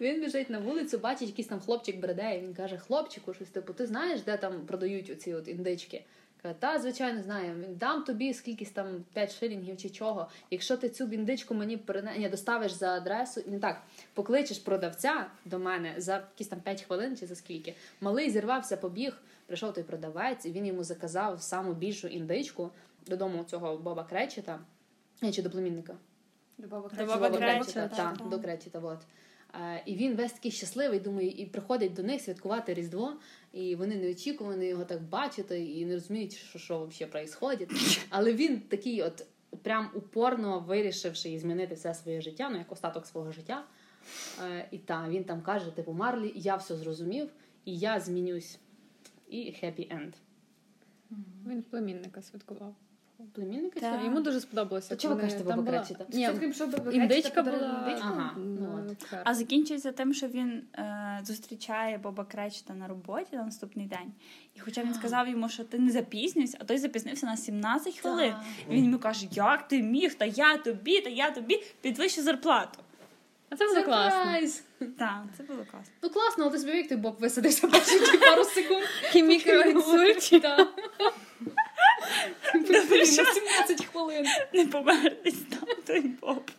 Він біжить на вулицю, бачить, якийсь там хлопчик бреде, і він каже: хлопчику, щось типу, ти знаєш, де там продають оці от індички? Каже, та, звичайно, знаю. Він дам тобі скількись там 5 шилінгів чи чого. Якщо ти цю індичку мені перене... Ні, доставиш за адресу, не так, покличеш продавця до мене за якісь там 5 хвилин чи за скільки. Малий зірвався, побіг, прийшов той продавець, і він йому заказав саму більшу індичку додому цього Боба Кречета. Чи до племінника. До Боба Кречета. Боба Боба Кречета, Кречета, так, так, так. до Кречета, от. Е, І він весь такий щасливий, думаю, і приходить до них святкувати Різдво, і вони не очікувані його так бачити і не розуміють, що, що взагалі відбувається. Але він такий, от прям упорно вирішивши і змінити все своє життя, ну як остаток свого життя. Е, І та він там каже: типу, Марлі, я все зрозумів, і я змінюсь. І happy end. Він племінника святкував. Племінника Так. сьогодні? Йому дуже сподобалося. Чого ви кажете, пішов Боба індичка була. Ага, ну от. А закінчується тим, що він е, зустрічає Боба Кречета на роботі на наступний день. І хоча він сказав йому, що ти не запізнюйся, а той запізнився на 17 хвилин. І він йому каже: Як ти міг? Та я тобі, та я тобі підвищу зарплату. А це було класно. Так, це було класно. Ну класно, але ти собі як той Боб висадився перші пару секунд. Мікроінсульт. На що 17 хвилин. не помертись там той Боб.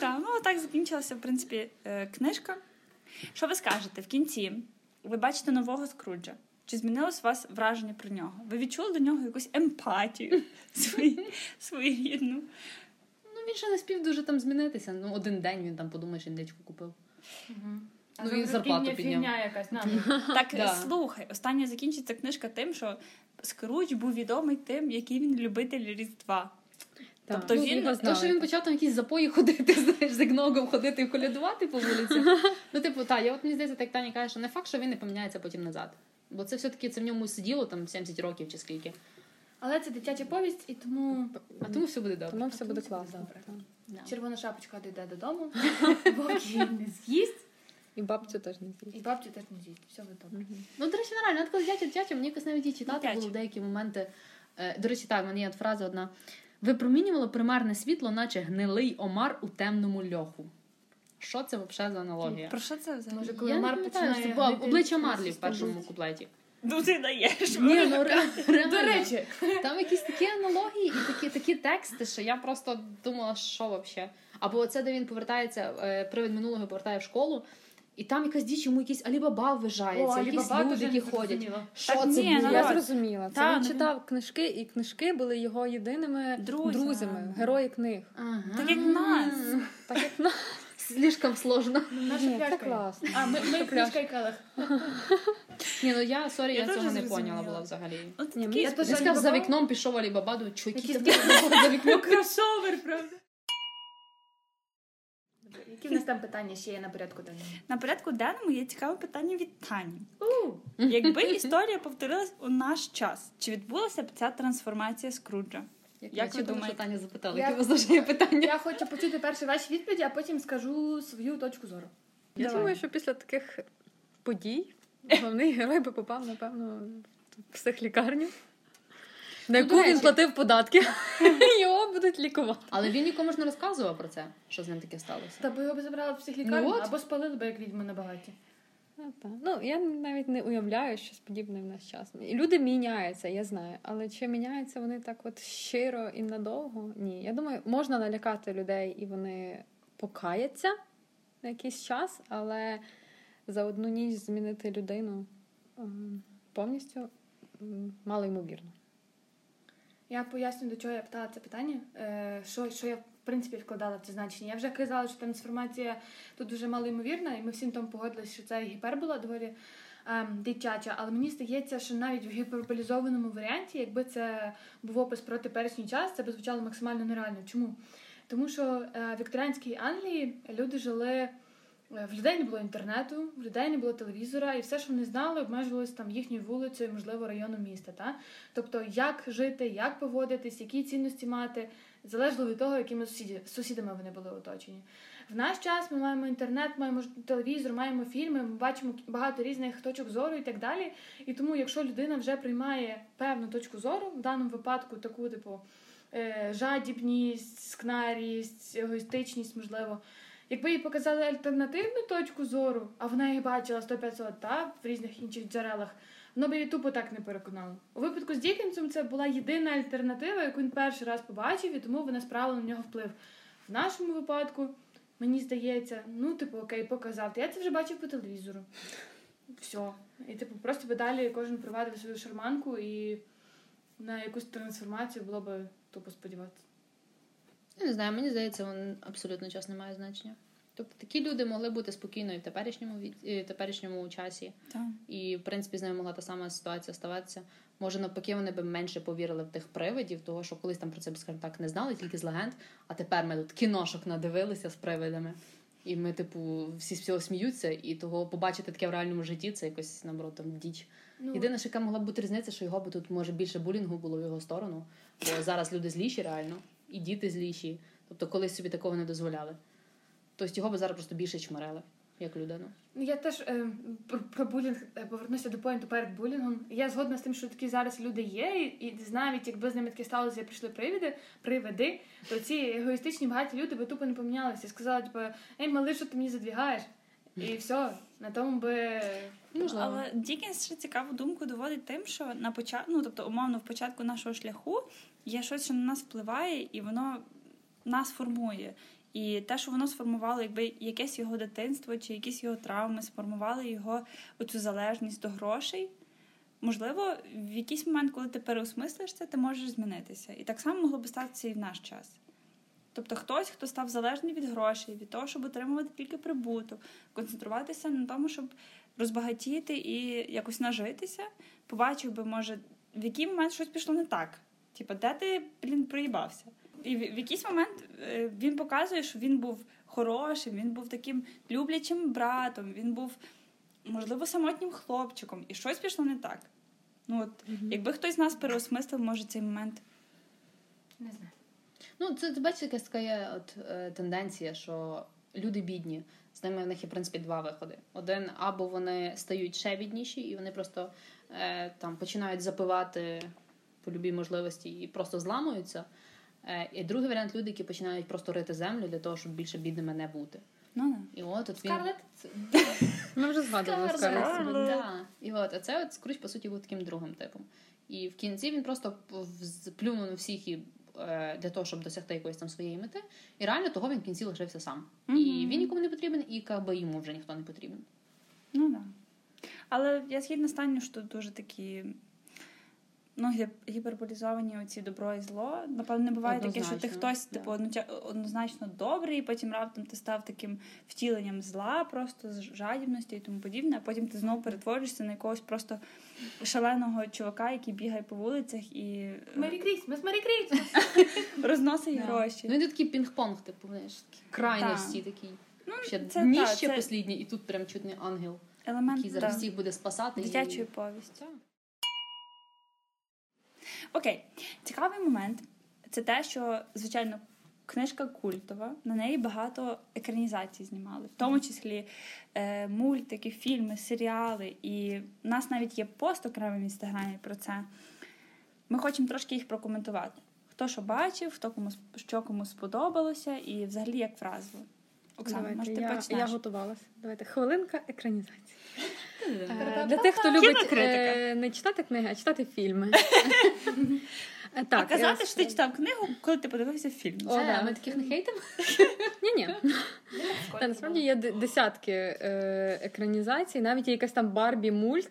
Так, ну так закінчилася, в принципі, е, книжка. Що ви скажете в кінці? Ви бачите нового Скруджа. Чи змінилось у вас враження про нього? Ви відчули до нього якусь емпатію своєрідну? Ну він ще не спів дуже там змінитися. Ну один день він там подумаєш, індичку купив. А Ну, і зарплату підняв. Якась. Так, слухай, остання закінчиться книжка тим, що Скрудж був відомий тим, який він любитель Різдва. Так, Тобто ну, він- То, що він почав там якісь запої ходити, знаєш, з ігногом ходити і колядувати по вулиці. Ну, типу, так, я от мені здається, так Таня каже, що не факт, що він не поміняється потім назад. Бо це все-таки це в ньому сиділо там 70 років чи скільки. Але це дитяча повість, і тому А тому все буде добре. Тому все буде класно. добре. Да. червона шапочка дійде додому, вовк її не з'їсть, І бабцю теж не і з'їсть. бабцю теж не з'їсть. Все буде добре. Ну, до речі, нереально, от коли дядя дядя, мені якось навіть і читати Дядя. було в деякі моменти. Е, До речі, так, в мене є от фраза одна. Випромінювало примарне світло, наче гнилий омар у темному льоху. Що це взагалі за аналогія? Про що це взагалі? Може, коли Я не починає це було обличчя Марлі в першому куплеті. Ну ти даєш. Ні, ну реально. До речі, Там якісь такі аналогії і такі, такі тексти, що я просто думала, що взагалі. Або оце, де він повертається, е, привид минулого повертає в школу, і там якась діч, йому якийсь алібаба ввижається, О, якісь Алібаба люди, які ходять. Що Так це ні, було? Я зрозуміла. Це Та, він ну, читав книжки, і книжки були його єдиними Друзями. друзями, герої книг. Ага. Так як нас. Так як на Слишком сложно. наша Ні, це класно. А, ми, ми книжка і келих. Ні, ну я sorry, Я я, цього не поняла була взагалі. От Ні, я теж сказав, за вікном пішов Алібаба, думаю, якісь за вікном. кросовер, правда? Які в нас там питання ще є на порядку денному? На порядку денному є цікаве питання від Тані. Якби історія повторилась у наш час, чи відбулася б ця трансформація Скруджа? Як, Як ви думаєте? Таня запитала, Я- яке вас завжди питання? Я хочу почути перші ваші відповіді, а потім скажу свою точку зору. Я Давай. думаю, що після таких подій головний герой би попав, напевно, в психлікарню, на Ну, яку він платив податки. Його будуть лікувати. Але він нікому ж не розказував про це, що з ним таке сталося. Та бо його б забрали в психлікарню, Ну або спалили б як відьму на багаті. Ну, я навіть не уявляю щось подібне в наш час. І Люди міняються, я знаю. Але чи міняються вони так от щиро і надовго? Ні. Я думаю, можна налякати людей, і вони покаяться на якийсь час, але за одну ніч змінити людину ем, повністю мало ймовірно. Я поясню, до чого я питала це питання. Е, що, що я в принципі вкладала в це значення. Я вже казала, що трансформація тут дуже малоймовірна, і ми всім там погодилися, що це гіпербола доволі ем, дитяча. Але мені здається, що навіть в гіперболізованому варіанті, якби це був опис про теперішній час, це б звучало максимально нереально. Чому? Тому що е, в вікторіанській Англії люди жили. Е, В людей не було інтернету, в людей не було телевізора, і все, що вони знали, обмежувалось там їхньою вулицею, можливо, районом міста. Та? Тобто, як жити, як поводитись, які цінності мати, залежало від того, якими сусідами вони були оточені. В наш час ми маємо інтернет, маємо телевізор, маємо фільми, ми бачимо багато різних точок зору і так далі. І тому, якщо людина вже приймає певну точку зору, в даному випадку таку, типу, е, жадібність, скнарість, егоїстичність, можливо. Якби їй показали альтернативну точку зору, а вона її бачила 100-500 та, в різних інших джерелах, воно б її тупо так не переконало. У випадку з Дікенсом це була єдина альтернатива, яку він перший раз побачив, і тому вона справила на нього вплив. В нашому випадку, мені здається, ну, типу, окей, показав. Я це вже бачив по телевізору. Все. І, типу, просто би далі кожен провадив свою шарманку, і на якусь трансформацію було би тупо сподіватися. Я не знаю, мені здається, він абсолютно час не має значення. Тобто такі люди могли бути спокійно і в теперішньому і в теперішньому часі, Так. і в принципі з ними могла та сама ситуація ставатися. Може, навпаки, вони б менше повірили в тих привидів, того що колись там про це, скажімо так, не знали, тільки з легенд. А тепер ми тут кіношок надивилися з привидами. І ми, типу, всі з всього сміються, і того побачити таке в реальному житті це якось наоборот там діч. Ну, Єдине, що яка могла б бути різниця, що його би тут може більше булінгу було в його сторону, бо зараз люди зліші реально, і діти зліші. Тобто колись собі такого не дозволяли. Тобто його би зараз просто більше чмирили, як людину. Ну, Я теж е, про, про булінг е, повернуся до поінту перед булінгом. Я згодна з тим, що такі зараз люди є, і, і навіть якби з ними таке сталося, прийшли привиди, привиди, то ці егоїстичні багаті люди би тупо не помінялися. Сказали, типу, ей, малий, що ти мені задвігаєш? І все, на тому би. Можливо. Але Дікінс ще цікаву думку доводить тим, що на початку, ну тобто, умовно, в початку нашого шляху є щось, що на нас впливає, і воно нас формує. І те, що воно сформувало, якби якесь його дитинство чи якісь його травми, сформували його оцю залежність до грошей. Можливо, в якийсь момент, коли ти переосмислиш це, ти можеш змінитися. І так само могло би статися і в наш час. Тобто хтось, хто став залежний від грошей, від того, щоб отримувати тільки прибуток, концентруватися на тому, щоб розбагатіти і якось нажитися, побачив би, може, в який момент щось пішло не так. Типу, де ти, блін, проїбався? І в, в якийсь момент е, він показує, що він був хорошим, він був таким люблячим братом, він був, можливо, самотнім хлопчиком, і щось пішло не так. Ну, от, якби хтось з нас переосмислив, може, цей момент. Не знаю. Ну, це бачиш, якась така є от, е, тенденція, що люди бідні. З ними в них є, в принципі, два виходи. Один, або вони стають ще бідніші, і вони просто е, там починають запивати по любій можливості і просто зламуються. Е, і другий варіант люди, які починають просто рити землю для того, щоб більше бідними не бути. Ну. І от, от він... Скарлет? Ми вже згадували Скарлет. Скарлет. Да. І от, а це от Скруч, по суті, був таким другим типом. І в кінці він просто плюнув на всіх і для того, щоб досягти якоїсь там своєї мети. І реально того він в кінці лишився сам. І він нікому не потрібен, і якби йому вже ніхто не потрібен. Ну да. Але я згідна з Таню, що дуже такі ну, гіперболізовані оці добро і зло. Напевно, не буває таке, що ти хтось, да. типу, однозначно добрий, і потім раптом ти став таким втіленням зла, просто з жадібності і тому подібне, а потім ти знову перетворишся на якогось просто шаленого чувака, який бігає по вулицях і е, Мері Крісмас, Мері Крісмас! розносить гроші. Ну, він такий пінг-понг, типу, знаєш, такі крайності Так. такі. Ну, Ще це дніще посліднє, і тут прям чуть не ангел, елемент який зараз да, всіх буде спасати. і- дитячої повісті. Окей, цікавий момент це те, що, звичайно, книжка культова, на неї багато екранізацій знімали, в тому числі е, мультики, фільми, серіали. І в нас навіть є пост окремий в інстаграмі про це. Ми хочемо трошки їх прокоментувати. Хто що бачив, хто кому що кому сподобалося, і взагалі як вразило. Оксана, Давайте, може, ти я, почнеш? я готувалася. Давайте хвилинка екранізації. Е. Для тих, хто любить е, не читати книги, а читати фільми. Так, а казати, я- що ти читав книгу, коли ти подивився фільм. О, Е, да. Ми таких не хейтимо? Ні, ні. Та насправді є десятки е, екранізацій, навіть є якась там Барбі мульт.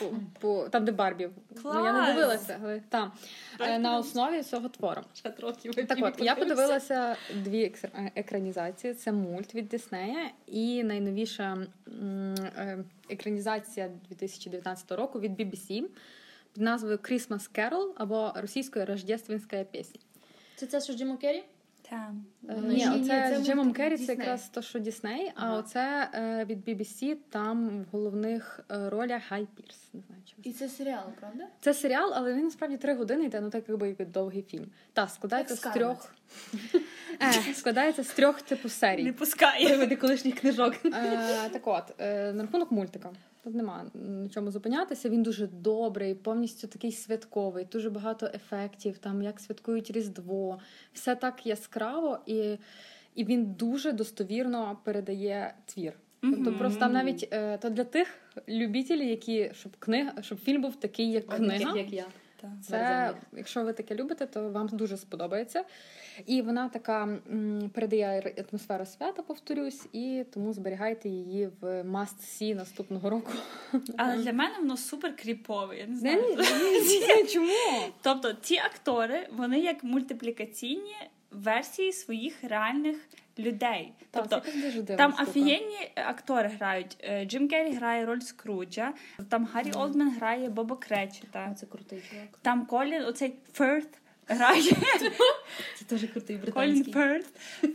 По, по, там, де Барбі. Ну, я не Клас! дивилася, але там е, на основі цього твору. Так от, я подивилася дві е, екранізації: це мульт від Диснея і найновіша е, екранізація 2019 року від BBC під назвою Christmas Carol або російською Рождественська пісня. Це це, що Джиму Керрі? Е, Ні, оце це з Джимом Керрі, це якраз то, що Дісней, а Ага. оце е, від BBC, там в головних е, ролях Гай Пірс. Не знаю, чи І це серіал, правда? Це серіал, але він насправді три години йде, ну так якби як довгий фільм. Та складається з трьох. Е, складається з трьох типу серій. Не пускає. Приводи колишніх книжок. Е, так от, е, на рахунок мультика. Тут нема на чому зупинятися. Він дуже добрий, повністю такий святковий, дуже багато ефектів, там як святкують Різдво. Все так яскраво, і, і він дуже достовірно передає твір. Тобто просто там навіть е, то для тих любітелів, які щоб книга, щоб фільм був такий, як книга. Як я. Так. Це, якщо ви таке любите, то вам дуже сподобається. І вона така передає атмосферу свята, повторюсь, і тому зберігайте її в must see наступного року. Але для мене воно супер кріпове. Я не знаю. чому? Тобто ті актори, вони як мультиплікаційні версії своїх реальних людей. Так, Тобто дуже там офігенні актори грають. Е, Джим Керрі грає роль Скруджа, там Гаррі Олдмен грає Боба Кречета, Це крутий чувак. там Колін, оцей Ферт грає Це теж крутий Колін британський. Ферт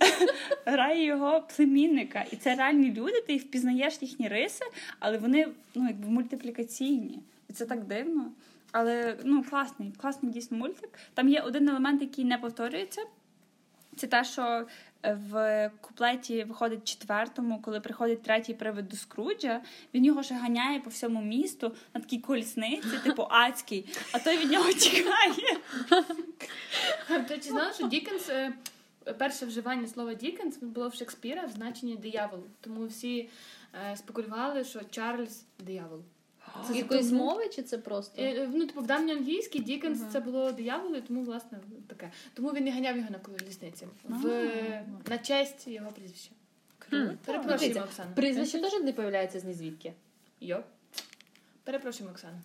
грає його племінника. І це реальні люди, ти впізнаєш їхні риси, але вони ну, якби мультиплікаційні. І це так дивно. Але ну, класний, класний дійсно мультик. Там є один елемент, який не повторюється. Це те, що е, в куплеті виходить четвертому, коли приходить третій привид до Скруджа, він його ще ганяє по всьому місту на такій колісниці, типу адський, а той від нього тікає. Ти чи знала, що Дікенс, е, перше вживання слова Дікенс було в Шекспіра в значенні диявол. Тому всі е, спекулювали, що Чарльз диявол. Це з якоїсь мови чи це просто? Е, Ну, типу, в давньоанглійській Дікенс Ага. це було диявол, і тому, власне, таке. Тому він не ганяв його на колісниці. В, на честь його прізвища. Круто. Перепрошуємо, Оксана. Прізвище теж не появляється з нізвідки. Йо. Перепрошуємо, Оксана.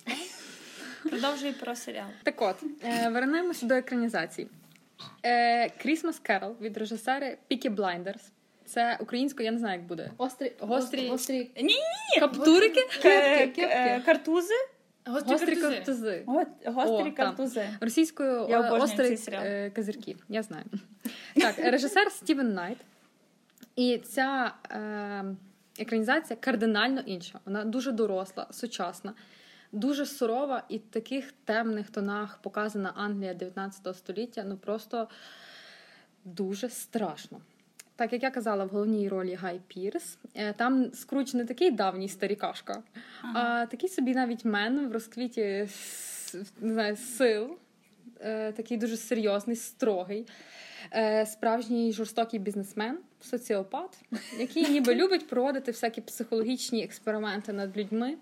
Продовжує про серіал. Так от, е, вернемося до екранізації. Е, Christmas Carol від режисера Peaky Blinders. Це українською, я не знаю, як буде. Острі, Гострі- гострі Каптурики? К- Кепки, е, кепки. Картузи? Гострі, Гострі картузи. гострі О, там. картузи. Російською Я е, серіал. е, козырьки. Я знаю. Так, режисер Стівен Найт. І ця е, екранізація кардинально інша. Вона дуже доросла, сучасна, дуже сурова і в таких темних тонах показана Англія 19 століття. Ну просто дуже страшно. Так як я казала, в головній ролі Гай Пірс. Е, Там Скруч не такий давній старікашка, а такий собі навіть мен в розквіті не знаю, сил, е, такий дуже серйозний, строгий, е, справжній жорстокий бізнесмен, соціопат, який ніби любить проводити всякі психологічні експерименти над людьми.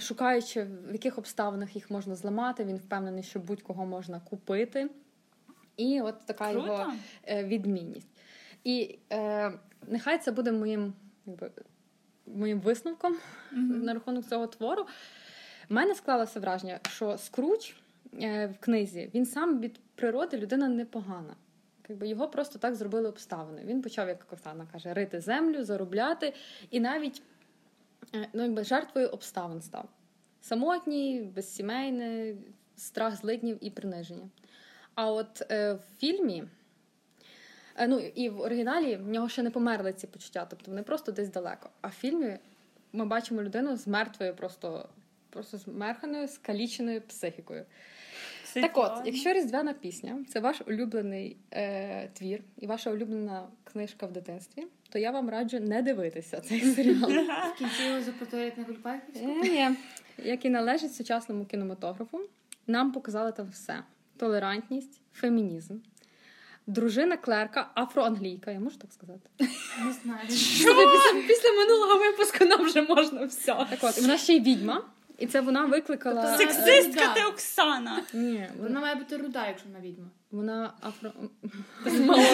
Шукаючи, в яких обставинах їх можна зламати, він впевнений, що будь-кого можна купити. І от така його Круто. е, відмінність. І е, нехай це буде моїм, якби, моїм висновком Мгм. на рахунок цього твору. У мене склалося враження, що Скруч е, в книзі він сам від природи людина непогана. Якби його просто так зробили обставини. Він почав, як Оксана каже, рити землю, заробляти, і навіть е, ну, якби жертвою обставин став. Самотній, безсімейний, страх злиднів і приниження. А от е, в фільмі, е, ну і в оригіналі в нього ще не померли ці почуття, тобто вони просто десь далеко. А в фільмі ми бачимо людину з мертвою, просто, просто з мерханою, скаліченою психікою. Так от, якщо різдвяна пісня це ваш улюблений е, твір і ваша улюблена книжка в дитинстві, то я вам раджу не дивитися цей серіал. В кінці його запроторять на Гульпайківську. Е, Ні, як і належить сучасному кінематографу, нам показали там все: толерантність, фемінізм, дружина клерка, афроанглійка. Я можу так сказати? Не знаю. Після, після минулого випуску нам вже можна все. Так от, і вона ще й відьма, і це вона викликала. Тобто Сексистка ти Оксана. Ні, Вона вона, має бути руда, якщо вона відьма. вона афро.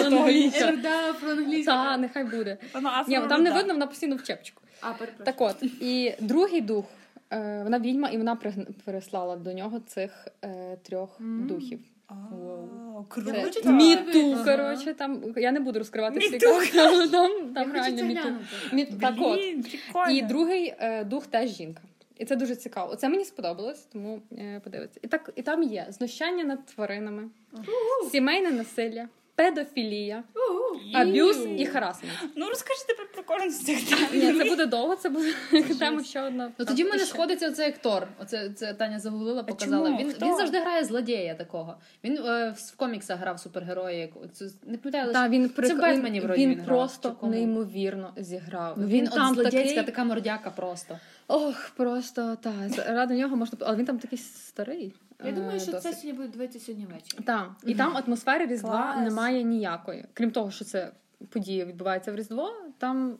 Англійка. Руда проанглійська. Та, нехай буде. Вона Ні, там не видно, вона постійно в чепчику. А, перепрошую. Так от, і другий дух, е, вона відьма, і вона переслала до нього цих е, трьох Мгм. духів. Міту, коротше, там я не буду розкривати всі але там, там реально міту. Міт, так от. І другий е, дух теж жінка. І це дуже цікаво. Це мені сподобалось, тому е, подивіться. І так, і там є знущання над тваринами, сімейне насилля, педофілія, аб'юз і харасмент. Ну розкажи тепер про кожен з цих тем. Ні, це буде довго, це буде тема ще одна. Ну тоді в мене сходиться оцей актор. Оце це Таня загуглила, показала. Він він завжди грає злодія такого. Він е, в, коміксах грав супергероя. Не пам'ятаю, Та, він, Це в Бетмені вроді він він просто неймовірно зіграв. Ну, він, там от злодійська така мордяка просто. ох, просто та ради нього можна. Але він там такий старий. Я е, думаю, що це сьогодні буде дивитися сьогодні ввечері. Так, і там атмосфери Різдва Клас. немає ніякої. Крім того, що це подія відбувається в Різдво, там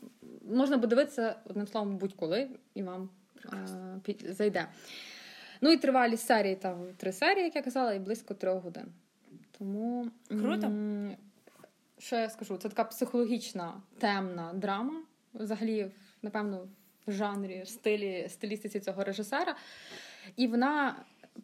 можна подивитися, одним словом, будь-коли, і вам е, під- зайде. Ну і тривалість серії там три серії, як я казала, і близько трьох годин. Тому Круто. м, що я скажу? Це така психологічна темна драма. Взагалі, напевно, в жанрі, в стилі, стилістиці цього режисера. І вона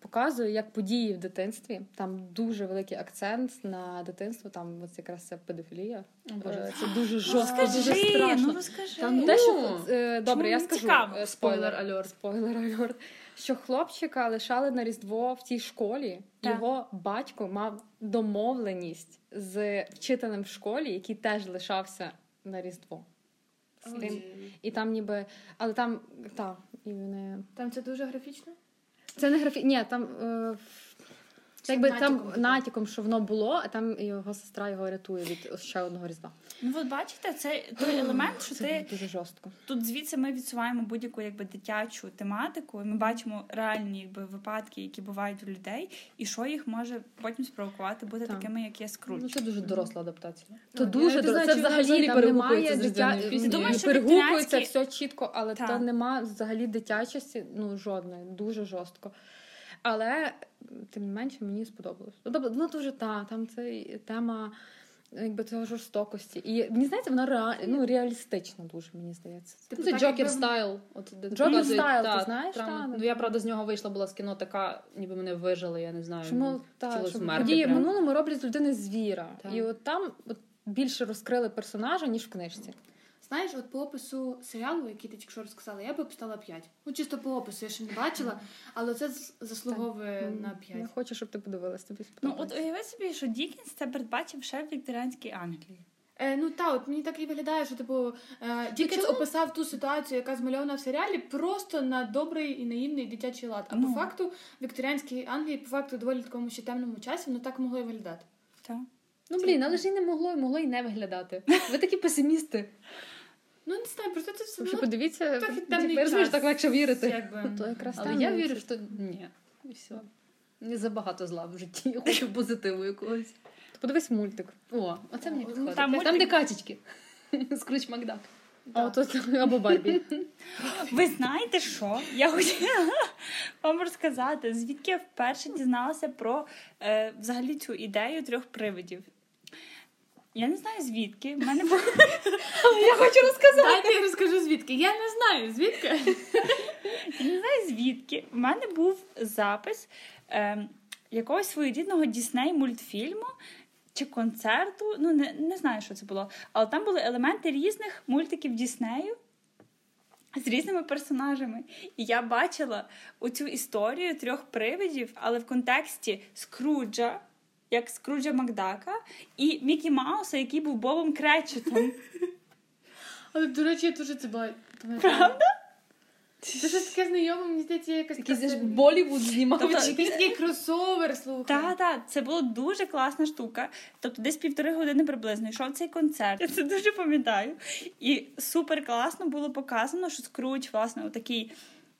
показує, як події в дитинстві. Там дуже великий акцент на дитинство. Там ось якраз це педофілія. Е, Це дуже жорстко, дуже Розкажи, страшно. ну розкажи. Там те, що е, добре, я скажу цікаво? е, спойлер альорт, спойлер альорт. Що хлопчика лишали на Різдво в тій школі. Так. Його батько мав домовленість з вчителем в школі, який теж лишався на Різдво. З тим- І там ніби, але там та, і вони. Там це дуже графічно. Це не графі... Ні, там. Е... Це Якби натяком там таке. натяком, що воно було, а там його сестра його рятує від ще одного різдва. Ну, от бачите, це той елемент, що Це ти дуже жорстко. тут звідси ми відсуваємо будь-яку якби дитячу тематику, і ми бачимо реальні якби випадки, які бувають у людей, і що їх може потім спровокувати бути Так. такими, як є скрудж. Ну це дуже доросла адаптація. То Ну, дуже я не Це взагалі там перегукується немає дитя... Ти думаєш, що перегукується все чітко, але то нема взагалі дитячості, ну жодної, дуже жорстко. Але тим не менше мені сподобалось. Ну, Тобто, ну дуже та, там це тема якби цього жорстокості. І мені здається, вона реаль... ну, реалістична дуже, мені здається. Типу, Ну, це Джокер стайл. От, де Джокер стайл, ти знаєш, прямо- та, Ну я правда з нього вийшла, була з кіно така, ніби мене вижили, я не знаю. Чому ну, та, вмерти події в минулому роблять з людини звіра. Так. І от там от, більше розкрили персонажа, ніж в книжці. Знаєш, от по опису серіалу, який ти тільки що розказала, я би поставила 5. Ну, чисто по опису, я ще не бачила, але це заслуговує М, на Я хочу, щоб ти подивилась, тобі Ну, от уяви собі, що Дікінс це передбачив ще в вікторіанській Англії. Е, ну та, от мені так і виглядає, що типу е, Дікенс чому? описав ту ситуацію, яка змальована в серіалі, просто на добрий і наївний дитячий лад. А Ну. по факту в вікторіанській Англії, по факту, доволі такому ще темному часі, воно так могло і виглядати. Так. Ну блін, але ж і не могло, і могло і не виглядати. Ви такі песимісти. Ну не знаю, просто це все Тому що ну, подивіться, трохи темний розумієш, так легше вірити. Якби. то якраз Але там я вірю, що ні. І все. Не забагато зла в житті. Я хочу позитиву якогось. Подивись мультик. О, оце мені Ну, підходить. там Там, мультик- де качечки. Скруч Макдак. А от або Барбі. Ви знаєте що? Я хотіла вам розказати, звідки я вперше дізналася про е, взагалі цю ідею трьох привидів. Я не знаю звідки. В мене був Я хочу розказати. Дайте я розкажу звідки. Я не знаю звідки. Я не знаю звідки. В мене був запис е, якогось своєрідного Дісней мультфільму чи концерту. Ну, не, не знаю, що це було. Але там були елементи різних мультиків Діснею. З різними персонажами. І я бачила оцю історію трьох привидів, але в контексті Скруджа, як Скруджа Макдака, і Мікі Мауса, який був Бобом Кречетом. Але, до речі, я теж це була. Правда? Це щось таке знайоме, мені здається, якась Якийсь просто- Болівуд знімав. Тобто, Якийсь такий кросовер, слухай. Так, так, це була дуже класна штука. Тобто, десь півтори години приблизно йшов цей концерт. Я це дуже пам'ятаю. І супер класно було показано, що Скруч, власне, отакий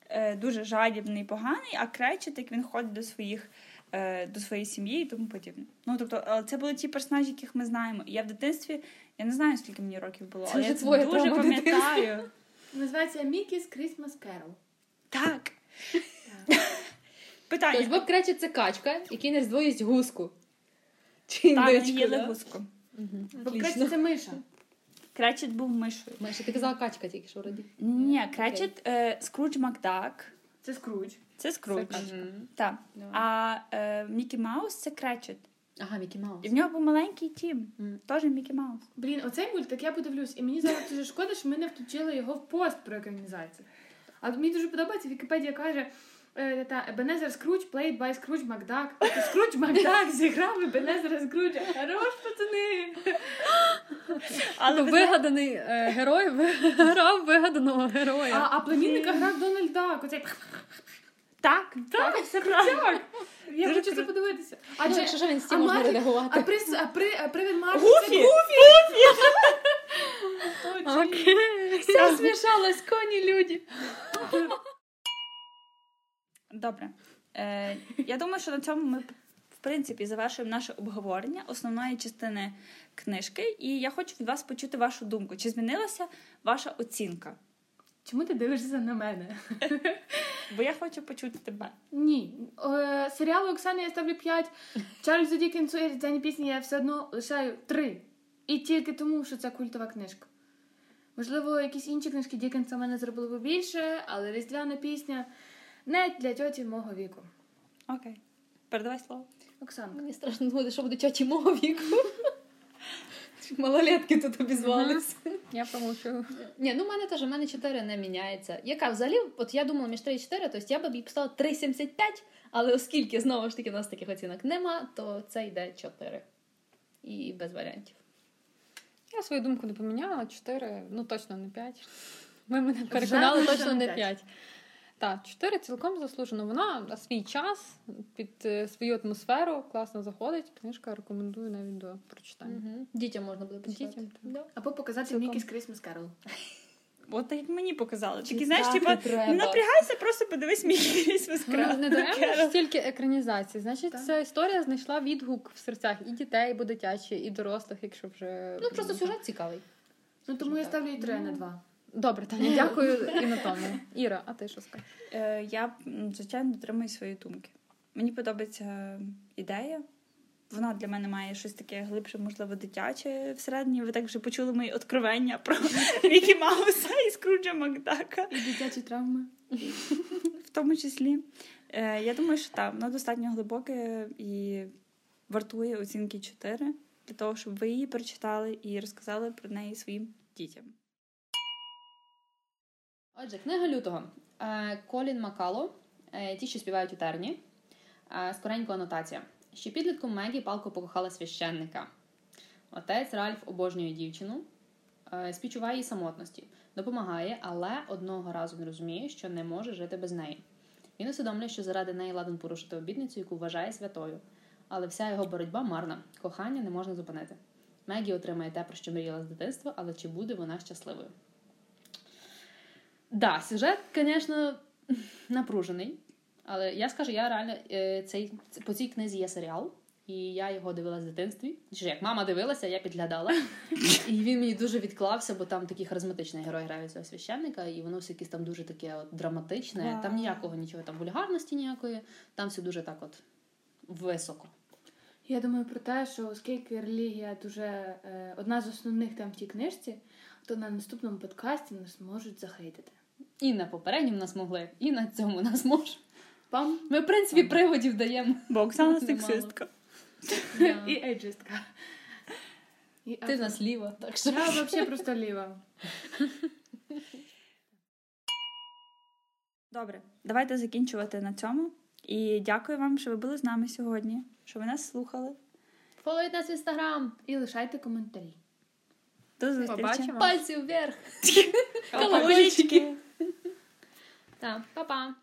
е, дуже жадібний, поганий, а Кречет, як він ходить до своїх. Е, До своєї сім'ї і тому подібне. Ну тобто, але це були ті персонажі, яких ми знаємо. Я в дитинстві я не знаю, скільки мені років було, Це але я це дуже пам'ятаю. Називається Мікі's Christmas Carol. Так. Питання. Боб Кречет це качка, який на різдво їсть гуску. Чи Так, їли да? гуску. Бо Кречет це миша. Кречет був мишою. Маша, ти казала качка тільки що вроді. Ні, Кречет е, Скрудж Макдак. Це Скрудж. Це Скрудж. Це Так. А е, Мікі Маус це Кретчит. Ага, Мікі Маус. І в нього був маленький Тім. Теж Мікі Маус. Блін, оцей мультик я подивлюсь, і мені зараз дуже шкода, що ми не включили його в пост про екранізацію. А мені дуже подобається, Вікіпедія каже, Е, Та Ебенезер Скрудж played by Скрудж Макдак. Тобто Скрудж Макдак зіграв Ебенезера Скруджа. Хорош, пацани! Але Вигаданий е, герой грав вигаданого А, героя. а племінника грав Дональд Дак. Оцей так, так, все так. Я Дуже хочу це подивитися. А Адже якщо що він з цим можна редагувати. А при а при а привід Марвін Гуфі! Окей. Все смішалось, коні люди. Добре. Е, я думаю, що на цьому ми, в принципі, завершуємо наше обговорення основної частини книжки. І я хочу від вас почути вашу думку. Чи змінилася ваша оцінка? Чому ти дивишся на мене? Бо я хочу почути тебе. Ні. Е, серіалу Оксани я ставлю 5. Чарльзу Дікенсу і різдвяні пісні я все одно лишаю 3. І тільки тому, що це культова книжка. Можливо, якісь інші книжки Дікенса мене зробили би більше, але різдвяна пісня не для тьоті мого віку. Окей. Передавай слово. Оксанка. Мені страшно думати, що буде тьоті мого віку. малолетки тут обізвалися. Я помовчу. Ні, ну в мене теж, в мене 4 не міняється. Яка взагалі, от я думала між 3 і 4, тобто я б їй поставила 3,75, але оскільки знову ж таки у нас таких оцінок нема, то це йде 4. І без варіантів. Я свою думку не поміняла, 4, ну точно не 5. Ми мене переконали, точно не 5. Так, чотири цілком заслужено. Вона на свій час, під е, свою атмосферу класно заходить. Книжка рекомендую навіть до прочитання. Угу. Дітям можна буде почитати. Дітям, так. Да. Або показати Цілком. Мікіс Крісмас Керол. От як мені показали. Читати знаєш, типа, не напрягайся, просто подивись мій Ну, не даремно стільки екранізацій. Значить, Так. ця історія знайшла відгук в серцях і дітей, бо дитячі, і дорослих, якщо вже. Ну просто сюжет цікавий. Ну тому я ставлю і 3 на 2. Добре, Таня, дякую і на тому. Іра, а ти що скажеш? Е, я, звичайно, дотримую своєї думки. Мені подобається ідея. Вона для мене має щось таке глибше, можливо, дитяче всередині. Ви так вже почули мої откровення про Мікі Мауса і Скруджа Макдака, І дитячі травми. в тому числі. Е, я думаю, що так, воно достатньо глибоке і вартує оцінки 4 для того, щоб ви її прочитали і розказали про неї своїм дітям. Отже, книга лютого. Е, Колін Макало, е, ті, що співають у терні. Е, Скоренько анотація. Ще підлітком Мегі палко покохала священника. Отець Ральф обожнює дівчину, співчуває їй самотності, допомагає, але одного разу не розуміє, що не може жити без неї. Він усвідомлює, що заради неї ладен порушити обітницю, яку вважає святою. Але вся його боротьба марна, кохання не можна зупинити. Мегі отримає те, про що мріяла з дитинства, але чи буде вона щасливою? Да, сюжет, звісно, напружений. Але я скажу, я реально е, цей, по цій книзі є серіал, і я його дивилась в дитинстві. Чи як мама дивилася, я підглядала. І він мені дуже відклався, бо там такий харизматичний герой грає цього священника, і воно все якесь там дуже таке от драматичне. Вау. Там ніякого нічого, там вульгарності ніякої, там все дуже так от високо. Я думаю про те, що оскільки релігія дуже е, одна з основних тем в тій книжці, то на наступному подкасті нас можуть захейтити. І на попередньому нас могли, і на цьому нас можуть. Пам Ми, в принципі, приводів даємо. Бо Оксана сексистка. і ейджистка. Ти в нас ліва, так що. Я взагалі просто ліва. Добре, давайте закінчувати на цьому. І дякую вам, що ви були з нами сьогодні, що ви нас слухали. Фоловіть нас в інстаграм. І лишайте коментарі. До зустрічі. Побачимо. Пальці вверх. Колокольчики. Так, па-па.